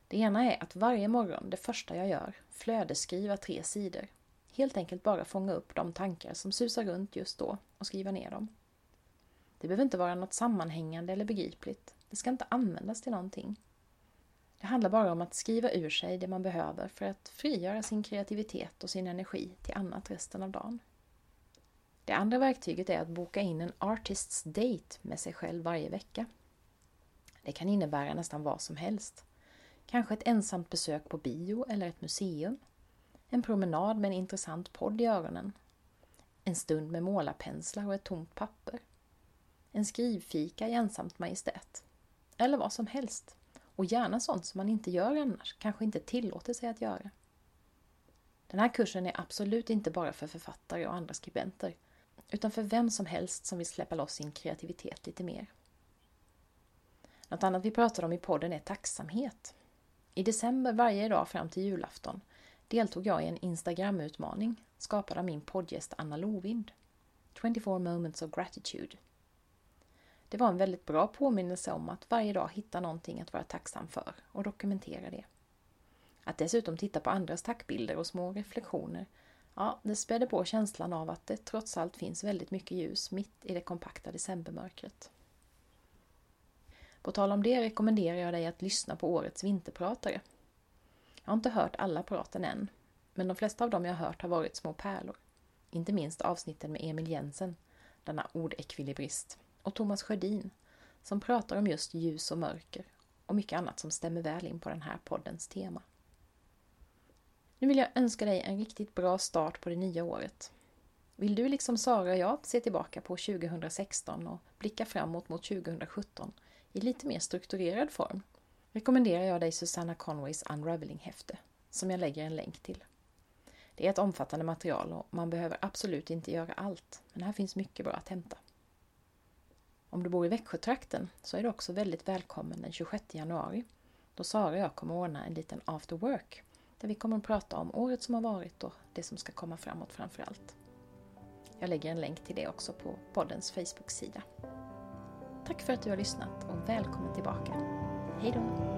A: Det ena är att varje morgon, det första jag gör, flödesskriva tre sidor. Helt enkelt bara fånga upp de tankar som susar runt just då och skriva ner dem. Det behöver inte vara något sammanhängande eller begripligt. Det ska inte användas till någonting. Det handlar bara om att skriva ur sig det man behöver för att frigöra sin kreativitet och sin energi till annat resten av dagen. Det andra verktyget är att boka in en artists date med sig själv varje vecka. Det kan innebära nästan vad som helst. Kanske ett ensamt besök på bio eller ett museum. En promenad med en intressant podd i öronen. En stund med målarpenslar och ett tomt papper. En skrivfika i ensamt majestät. Eller vad som helst. Och gärna sånt som man inte gör annars, kanske inte tillåter sig att göra. Den här kursen är absolut inte bara för författare och andra skribenter, utan för vem som helst som vill släppa loss sin kreativitet lite mer. Något annat vi pratar om i podden är tacksamhet. I december varje dag fram till julafton deltog jag i en Instagram-utmaning skapad av min poddgäst Anna Lovind. 24 moments of gratitude. Det var en väldigt bra påminnelse om att varje dag hitta någonting att vara tacksam för och dokumentera det. Att dessutom titta på andras tackbilder och små reflektioner, ja, det spädde på känslan av att det trots allt finns väldigt mycket ljus mitt i det kompakta decembermörkret. På tal om det rekommenderar jag dig att lyssna på årets vinterpratare. Jag har inte hört alla praten än, men de flesta av dem jag har hört har varit små pärlor. Inte minst avsnitten med Emil Jensen, denna ordekvilibrist och Thomas Sjödin som pratar om just ljus och mörker och mycket annat som stämmer väl in på den här poddens tema. Nu vill jag önska dig en riktigt bra start på det nya året. Vill du liksom Sara och jag se tillbaka på 2016 och blicka framåt mot 2017 i lite mer strukturerad form rekommenderar jag dig Susanna Conways Unraveling-häfte som jag lägger en länk till. Det är ett omfattande material och man behöver absolut inte göra allt, men här finns mycket bra att hämta. Om du bor i Växjötrakten så är du också väldigt välkommen den 26 januari då Sara och jag kommer ordna en liten after work där vi kommer att prata om året som har varit och det som ska komma framåt framför allt. Jag lägger en länk till det också på poddens Facebook-sida. Tack för att du har lyssnat och välkommen tillbaka. Hejdå!